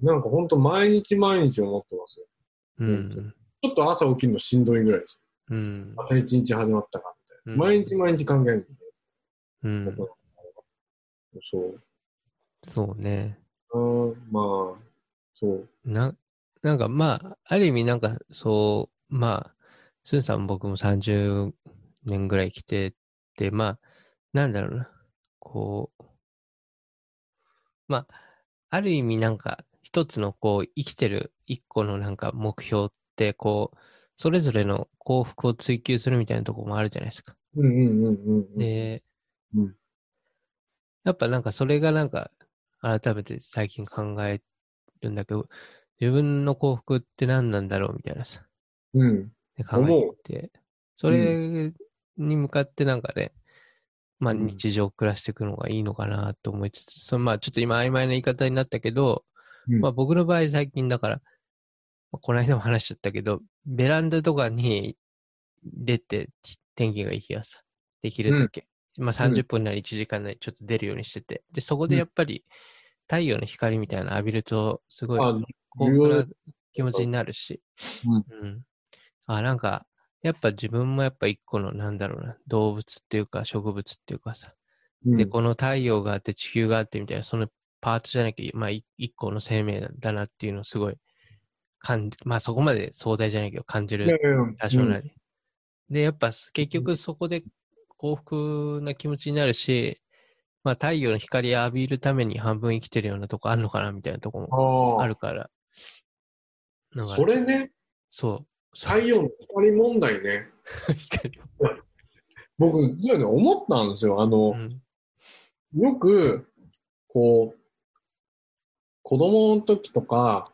なんか本当毎日毎日思ってますよ。うんちょっと朝起きるのしんどいぐらいです。うんまた一日始まったかみたいな。うん毎日毎日考えるうんそう。そうねうん、まあ、そう。ななんかまあある意味なんかそうまあスンさんも僕も30年ぐらい生きててまあなんだろうなこうまあある意味なんか一つのこう生きてる一個のなんか目標ってこうそれぞれの幸福を追求するみたいなところもあるじゃないですか。うんうんうんうんうん。で、うん。やっぱなんかそれがなんか改めて最近考えるんだけど、自分の幸福って何なんだろうみたいなさ、うん。で考えて、それに向かってなんかね、まあうん。日常を暮らしていくのがいいのかなと思いつつ、そのまあちょっと今曖昧な言い方になったけど、うん。まあ僕の場合最近だから、まあこの間も話しちゃったけど、ベランダとかに出て天気がいい日はさ、できるだけ、まあ30分なり1時間なりちょっと出るようにしてて、で、そこでやっぱり太陽の光みたいなの浴びると、すごいあ、幸福な気持ちになるし、うん。うん。あ、なんか、やっぱ自分もやっぱ一個のなんだろうな、動物っていうか植物っていうかさ、うん。で、この太陽があって地球があってみたいな、そのパートじゃなきゃ、まあい一個の生命だなっていうのをすごい感じ、まあそこまで壮大じゃないけど感じる多少なり。で、やっぱ結局そこで幸福な気持ちになるし、まあ太陽の光浴びるために半分生きてるようなとこあるのかなみたいなとこもあるから。かそれね、そう。太陽の光問題ね。<laughs> 光僕、いやね、思ったんですよ。あのう、ん。よく、こう、子供の時とか、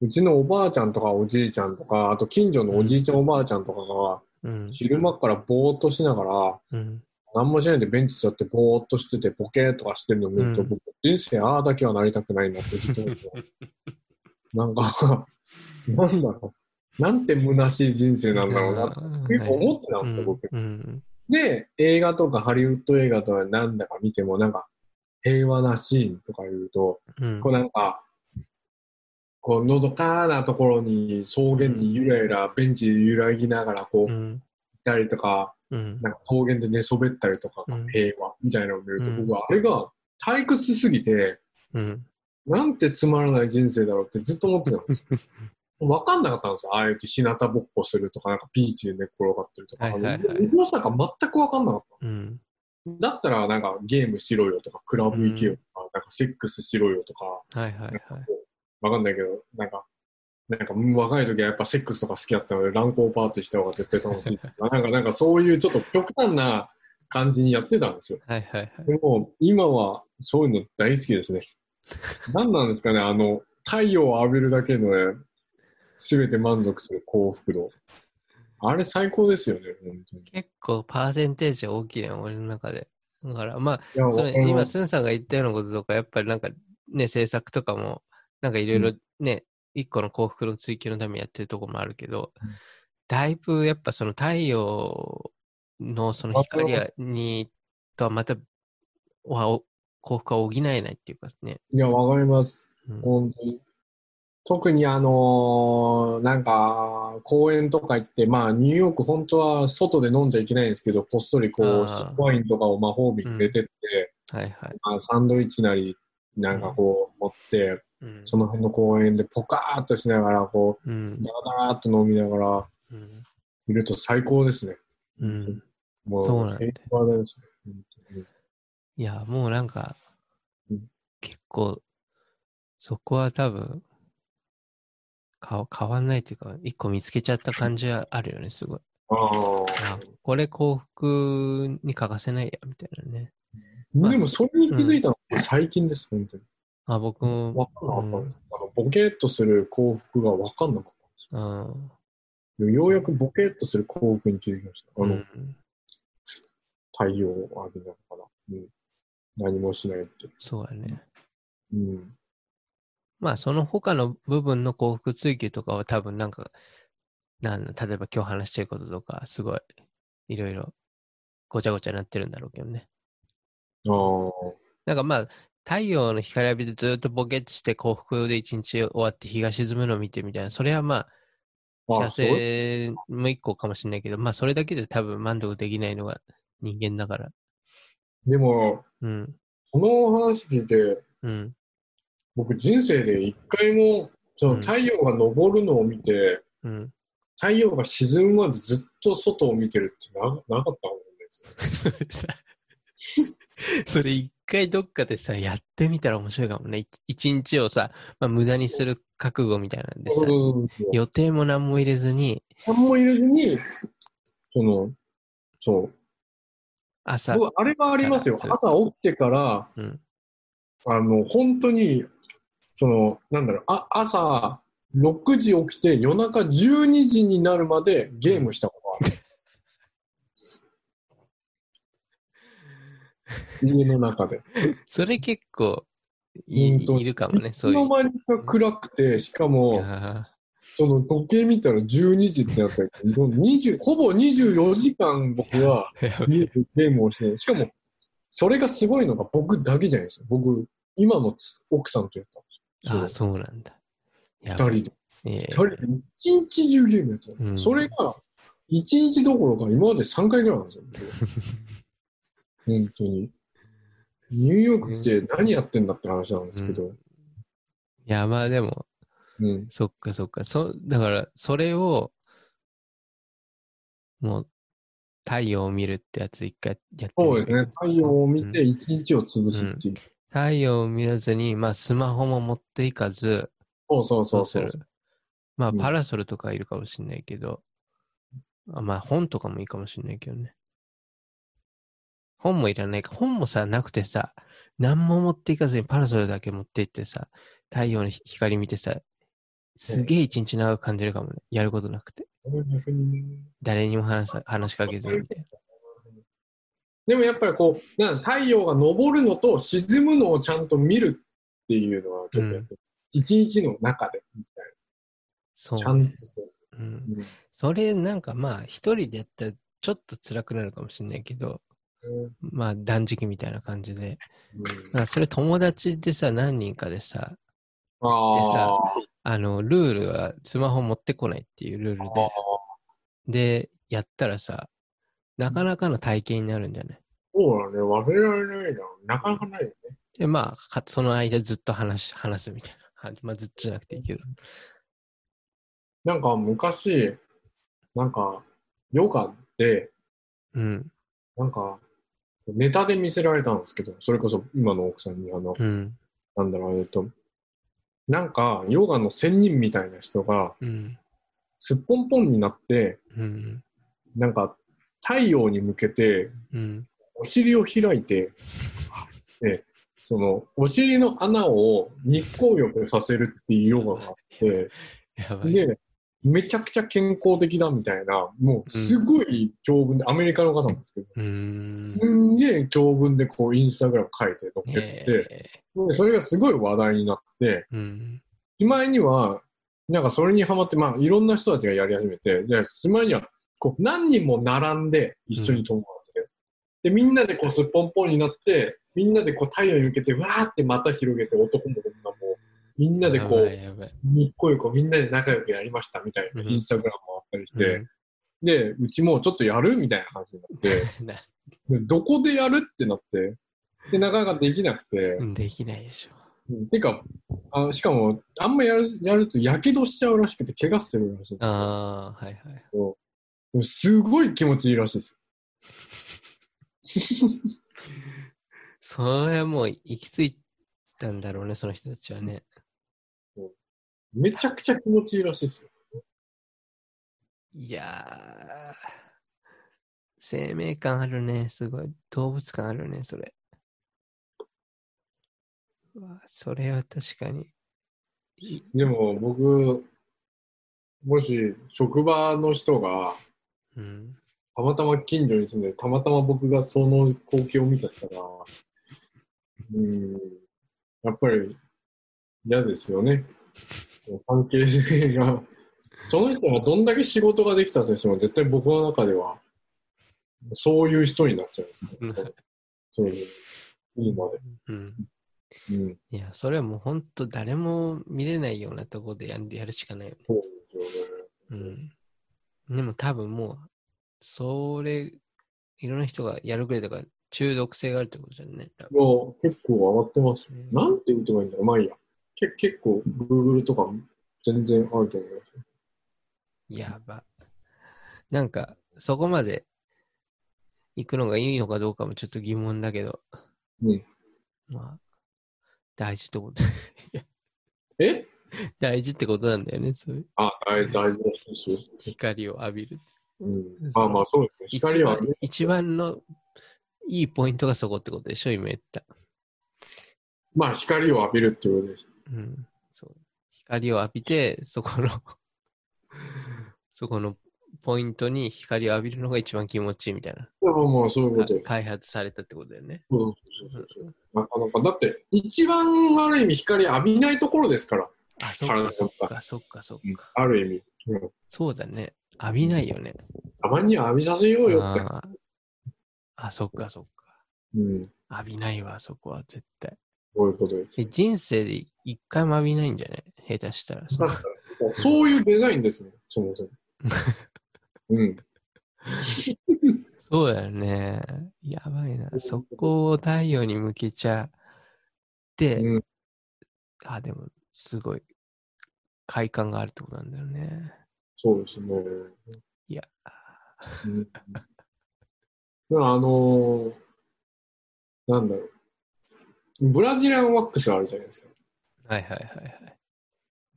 うちのおばあちゃんとかおじいちゃんとか、あと近所のおじいちゃんおばあちゃんとかが、うん。昼間からぼーっとしながら、うん。何もしないでベンチ座ってぼーっとしてて、ボケーとかしてるのを見ると、うん僕、人生ああだけはなりたくないなってずっと思っ <laughs> なんか、なんだろう。なんて虚しい人生なんだろうなって思ってたんですよ、僕。うん。で、映画とかハリウッド映画とかなんだか見ても、なんか、平和なシーンとか言うと、うん。こうなんか、こう、のどかなところに草原にゆらゆら、ベンチで揺らぎながら、こう、行っうん。たりとか、うん。なんか草原で寝そべったりとか平和みたいなのを見ると、うん僕はあれが退屈すぎて、うん。なんてつまらない人生だろうってずっと思ってたんですよ。<laughs> わかんなかったんですよ。ああいう日向ぼっこするとか、なんかビーチで寝っ転がってるとか。はいはいさが全くわかんなかった。うん。だったら、なんかゲームしろよとか、クラブ行けよとか、なんかセックスしろよとか、はいはいはい。わかんないけど、なんか、なんか若い時はやっぱセックスとか好きだったので、乱交パーティーした方が絶対楽しい。<laughs> なんか、なんかそういうちょっと極端な感じにやってたんですよ。はいはいはい。でも、今はそういうの大好きですね。何なんですかね、あの、太陽を浴びるだけのね、すべて満足する幸福度。あれ最高ですよね。結構パーセンテージ大きいね、俺の中で。だから、まあ、それ今、スンさんが言ったようなこととか、やっぱりなんかね、制作とかも、なんかいろいろね、一個の幸福の追求のためにやってるところもあるけど、うんだいぶやっぱその太陽のその光やに、とはまた、はお幸福は補えないっていうかね。いや、わかります。うん本当に。特にあのーなんか、公園とか行って、まあ、ニューヨーク本当は外で飲んじゃいけないんですけど、こっそりこう、ワインとかを魔法瓶に入れてって、はいはい。まあ、サンドイッチなり、なんかこう持って、うん。その辺の公園でポカーっとしながら、こうう、ん。ダラダラっと飲みながらうん。いると最高ですね。うん。もう、そうなんですね。いや、もうなんかうん、結構、そこは多分、か変わんないっていうか、一個見つけちゃった感じはあるよね、すごい。ああ、これ幸福に欠かせないや、みたいなね。あ。でも、それに気づいたのは最近です、本当に。あ、僕も、わかんなかった、うんあの。ボケーっとする幸福がわかんなかったんうん。ですよ。ようやくボケーっとする幸福に気づきました。あの、うん太陽を浴びながら、うん、何もしないって。そうだね。うん。まあ、その他の部分の幸福追求とかは多分なんか、なん例えば今日話してることとか、すごい、いろいろごちゃごちゃになってるんだろうけどね。なんかまあ、太陽の光浴びてずっとボケッして幸福で一日終わって日が沈むのを見てみたいな、それはまあ、幸あそうせも一個かもしれないけど、まあそれだけじゃ多分満足できないのが人間だから。でも、うん、この話聞いて、うん、僕人生で一回も、そのうん太陽が昇るのを見て、うん。太陽が沈むまでずっと外を見てるってななかったもんですよ。<laughs> <laughs> それ一回どっかでさ、やってみたら面白いかもね。一一日をさ、まあ、無駄にする覚悟みたいなんでさ、うん予定も何も入れずに、何も入れずに、その、そう。朝、僕、あれがありますよ。朝起きてから、うん、あの、本当に、その、なんだろう、あ朝6時起きて夜中12時になるまでゲームしたことある。家の中で。それ結構いいるかもね、そういう。の間にか暗くて、しかも、あその時計見たら12時ってなったけど、20ほぼ24時間僕は <laughs> 家でゲームをして、しかも、それがすごいのが僕だけじゃないですよ。僕、今もつ奥さんとやったんですよ。ああ、そうなんだ。二人で。ええ二人で一日中ゲームやってたの、うんそれが、一日どころか今まで3回ぐらいなんですよ。<laughs> 本当に。ニューヨーク来て何やってんだって話なんですけど。いや、まあでも、うん。そっかそっか。そだから、それを、もう、太陽を見るってやつ一回やってそうですね。太陽を見て一日を潰すっていう。太陽を見らずに、まあ、スマホも持っていかず、そうそうそうする。まあ、うんパラソルとかいるかもしれないけど、あまあ、本とかもいいかもしれないけどね。本もいらないか。本もさ、なくてさ、何も持っていかずにパラソルだけ持っていってさ、太陽の光見てさ、すげえ一日長く感じるかもね。やることなくて。誰にも話さ話しかけずにみたいな。でもやっぱりこう、なん太陽が昇るのと沈むのをちゃんと見るっていうのは、ちょっとやっぱり一日の中で、みたいそうな。ちゃんとこうん。う。うんそれなんかまあ、一人でやったらちょっと辛くなるかもしれないけど、まあ断食みたいな感じで。だからそれ友達でさ、何人かでさ、ああ。あの、ルールはスマホ持ってこないっていうルールで、で、やったらさ、なかなかの体験になるんじゃない？そうだね。忘れられないな。なかなかないよね。で、まあ、かその間ずっと話し、話すみたいな。はまあ、ずっとじゃなくていいけど。なんか昔、なんか、ヨガで、うん、なんか、ネタで見せられたんですけど、それこそ今の奥さんに、あの、うん、なんだろう、えっと、なんか、ヨガの仙人みたいな人が、うん、すっぽんぽんになって、うん、なんか、太陽に向けて、うん。お尻を開いて、で、その、お尻の穴を日光浴させるっていうヨガがあって、<laughs> やばい。で、めちゃくちゃ健康的だみたいな、もうすごい長文で、アメリカの方なんですけど、うーん。すんげえ長文でこうインスタグラム書いて載っけてて、えでそれがすごい話題になって、ーうん。しまいには、なんかそれにハマって、まあいろんな人たちがやり始めて、で、しまいには、こう何人も並んで一緒に友達で、で、みんなでこうすっぽんぽんになって、みんなでこう太陽に向けて、わーって股広げて、男も女も、みんなでこう、いやばい。日光浴をみんなで仲良くやりましたみたいなうんインスタグラムもあったりして、うんで、うちもちょっとやるみたいな話になって、<laughs> どこでやるってなって、で、なかなかできなくて、うんできないでしょ。うんてかあ、しかも、あんまやるやると、やけどしちゃうらしくて、怪我するらしい。ああ、はいはい。すごい気持ちいいらしいですよ。<laughs> それはもう行き着いたんだろうね、その人たちはね。めちゃくちゃ気持ちいいらしいですよ。いやー、生命感あるね、すごい。動物感あるね、それ。うわそれは確かに。いでも僕、もし職場の人がうん。たまたま近所に住んで、たまたま僕がその光景を見たら、うん、やっぱり嫌ですよね。関係性が。その人がどんだけ仕事ができたとしても、絶対僕の中では、そういう人になっちゃうんですね。そういう、いいまで。うん。うん、いや、それはもう本当誰も見れないようなところでやるやるしかないよね。そうですよね。うん。でも多分もう、それ、いろんな人がやるくらいだから中毒性があるってことじゃんね。多分いや、結構上がってますなんて打てばいいんだろう。まあいいや。け結構、Google とかも全然あると思います。やば。なんか、そこまで行くのがいいのかどうかもちょっと疑問だけど。うん。まあ、大事ってこと。え？<laughs> 大事ってことなんだよね、そういうあ、大大事ですよ。光を浴びる。うん。まあまあ、そうですね。一光は番一番のいいポイントがそこってことでしょ、今言った。まあ、光を浴びるってことです。うん。そう。光を浴びて、そこの <laughs> そこのポイントに光を浴びるのが一番気持ちいいみたいな。まあまあ、そういうことです。か開発されたってことだよね。そうそうそうそうなかなか。だって、一番ある意味光浴びないところですから。あ、そっ体かそっかそっかそっか。ある意味。うんそうだね。浴びないよね。たまには浴びさせようよって。あ、そっかそっか。うん。浴びないわ、そこは絶対。そういうことです。え人生で一回も浴びないんじゃない？下手したら。そうそういうデザインですね、そもそも。<laughs> うん。そうだよね。やばいな。そこを太陽に向けちゃって、うんあ、でも、すごい、快感があるってことなんだよね。そうですね。いや、うん。あのーなんだろう。ブラジリアンワックスあるじゃないですか。はいはいはいはい。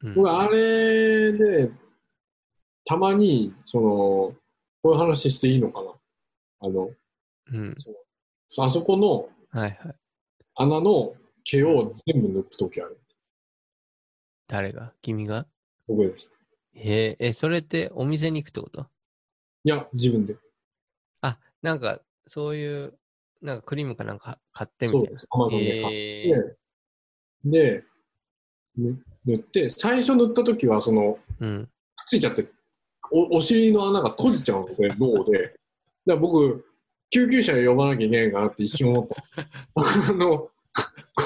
うん僕、あれで、たまに、その、こういう話していいのかなあの、うん。あそこのはいはい。穴の毛を全部抜くときある。誰が？君が？僕です。へえ、え、それってお店に行くってこと？いや、自分で。あ、なんか、そういう、なんかクリームかなんか買ってみたいなそうです。。アマゾンで買っえて、で、ぬ塗って、最初塗ったときは、その、ー、うん。くっついちゃって、おお尻の穴が閉じちゃうので、脳で。だから僕、救急車呼ばなきゃいけないかなって一瞬思った。<laughs> あの、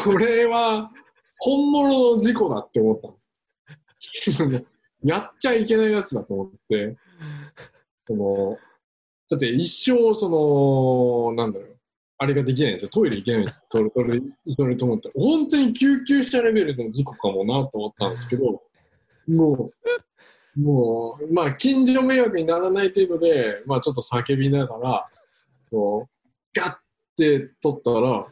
これは本物の事故だって思ったんですよ。<laughs> やっちゃいけないやつだと思って、その、だって一生、その、なんだろう、あれができないんですよ。トイレ行けないんですよ。それ、それ、と思って。本当に救急車レベルの事故かもなと思ったんですけど、もう、もう、まあ、近所迷惑にならない程度で、まあ、ちょっと叫びながら、こう、ガッて取ったら、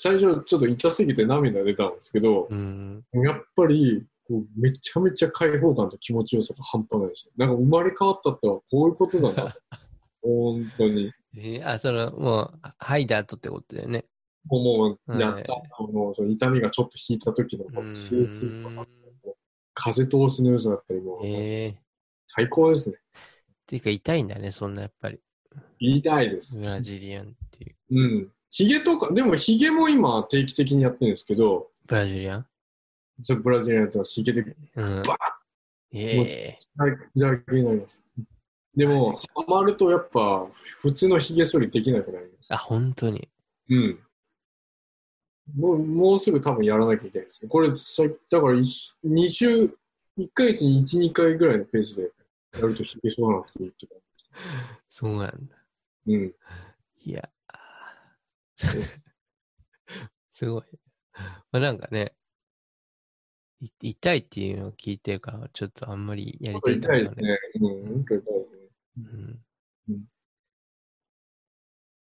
最初ちょっと痛すぎて涙出たんですけど、うん。やっぱり、こうめちゃめちゃ開放感と気持ちよさが半端ないです。なんか生まれ変わったってのはこういうことだな。<laughs> 本当に。えーあ、その、もう、ハイダートってことだよね。もう、やった、はい痛みがちょっと引いた時の、うこうスーッとーん。風通しの良さだったりも、ええー。っ最高ですね。ていうか、痛いんだね、そんなやっぱり。言いです。ブラジリアンっていう。うん。ヒゲとか、でもヒゲも今定期的にやってるんですけど、ブラジリアン？それブラジルやったらヒゲでうん。バええーッ左になります。でも、ハマるとやっぱ普通のヒゲ処理できなくなります。あ、本当に。うん。もうもうすぐ多分やらなきゃいけないです。これ、さだから一2週、1ヶ月に1、2回ぐらいのペースでやるとヒゲ剃らなくていいって感 <laughs> そうなんだ。じ。うん。いや。<laughs> すごい。まあ、なんかね、い痛いっていうのを聞いてるから、ちょっとあんまりやりたいと思う痛いですね。うん、痛い。うん。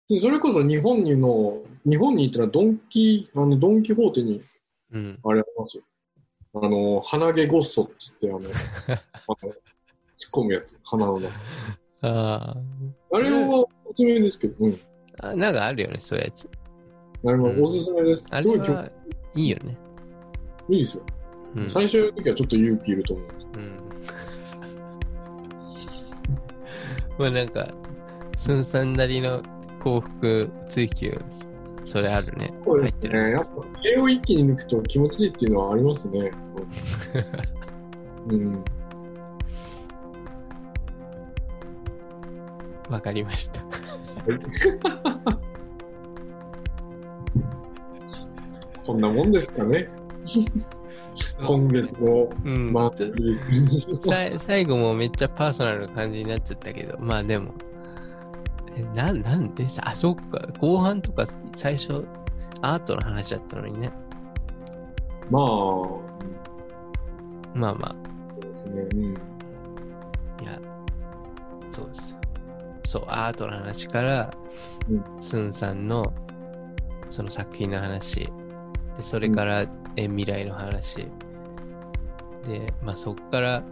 でそれこそ日本にの、日本に行ったらドンキ、あの、ドンキホーテに、うん。あれありますよ。あの、鼻毛ゴッソって言って、あの、あの突っ込むやつ、鼻の中。<laughs> ああれはおすすめですけど、うん。ーあ、なんかあるよね、そういうやつ。あれはおすすめです。あすごいいいよね。いいですよ。うん。最初の時はちょっと勇気いると思う。うん。まあなんか、スンさんなりの幸福追求、それあるね。そうですね。入ってる。やっぱ、毛を一気に抜くと気持ちいいっていうのはありますね。<laughs> うん。わかりました。<laughs> こんなもんですかね。今月のうん。マンスリー最後もめっちゃパーソナルな感じになっちゃったけど、まあでも、え、な、なんでさ、あ、そっか、後半とか最初、アートの話だったのにね。まあ、まあまあ、そうですね。うん。いや、そうです。そう、アートの話から、うんスンさんのその作品の話、でそれから、え未来の話、で、まあそっから、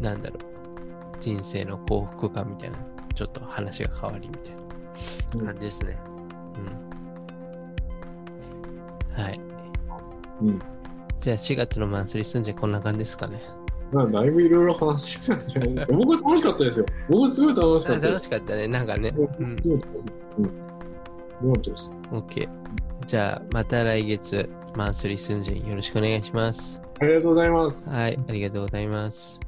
なんだろう、人生の幸福感みたいな、ちょっと話が変わりみたいな感じですね。うん。はい。うん。じゃあ4月のマンスリースンジェこんな感じですかね。まあ、だいぶいろいろ話してたんじゃない？<laughs> 僕は楽しかったですよ。僕すごい楽しかったです。しかったね。なんかね。うん。うん。よかったです。OK。じゃあ、また来月、マンスリースンジンよろしくお願いします。ありがとうございます。はい、ありがとうございます。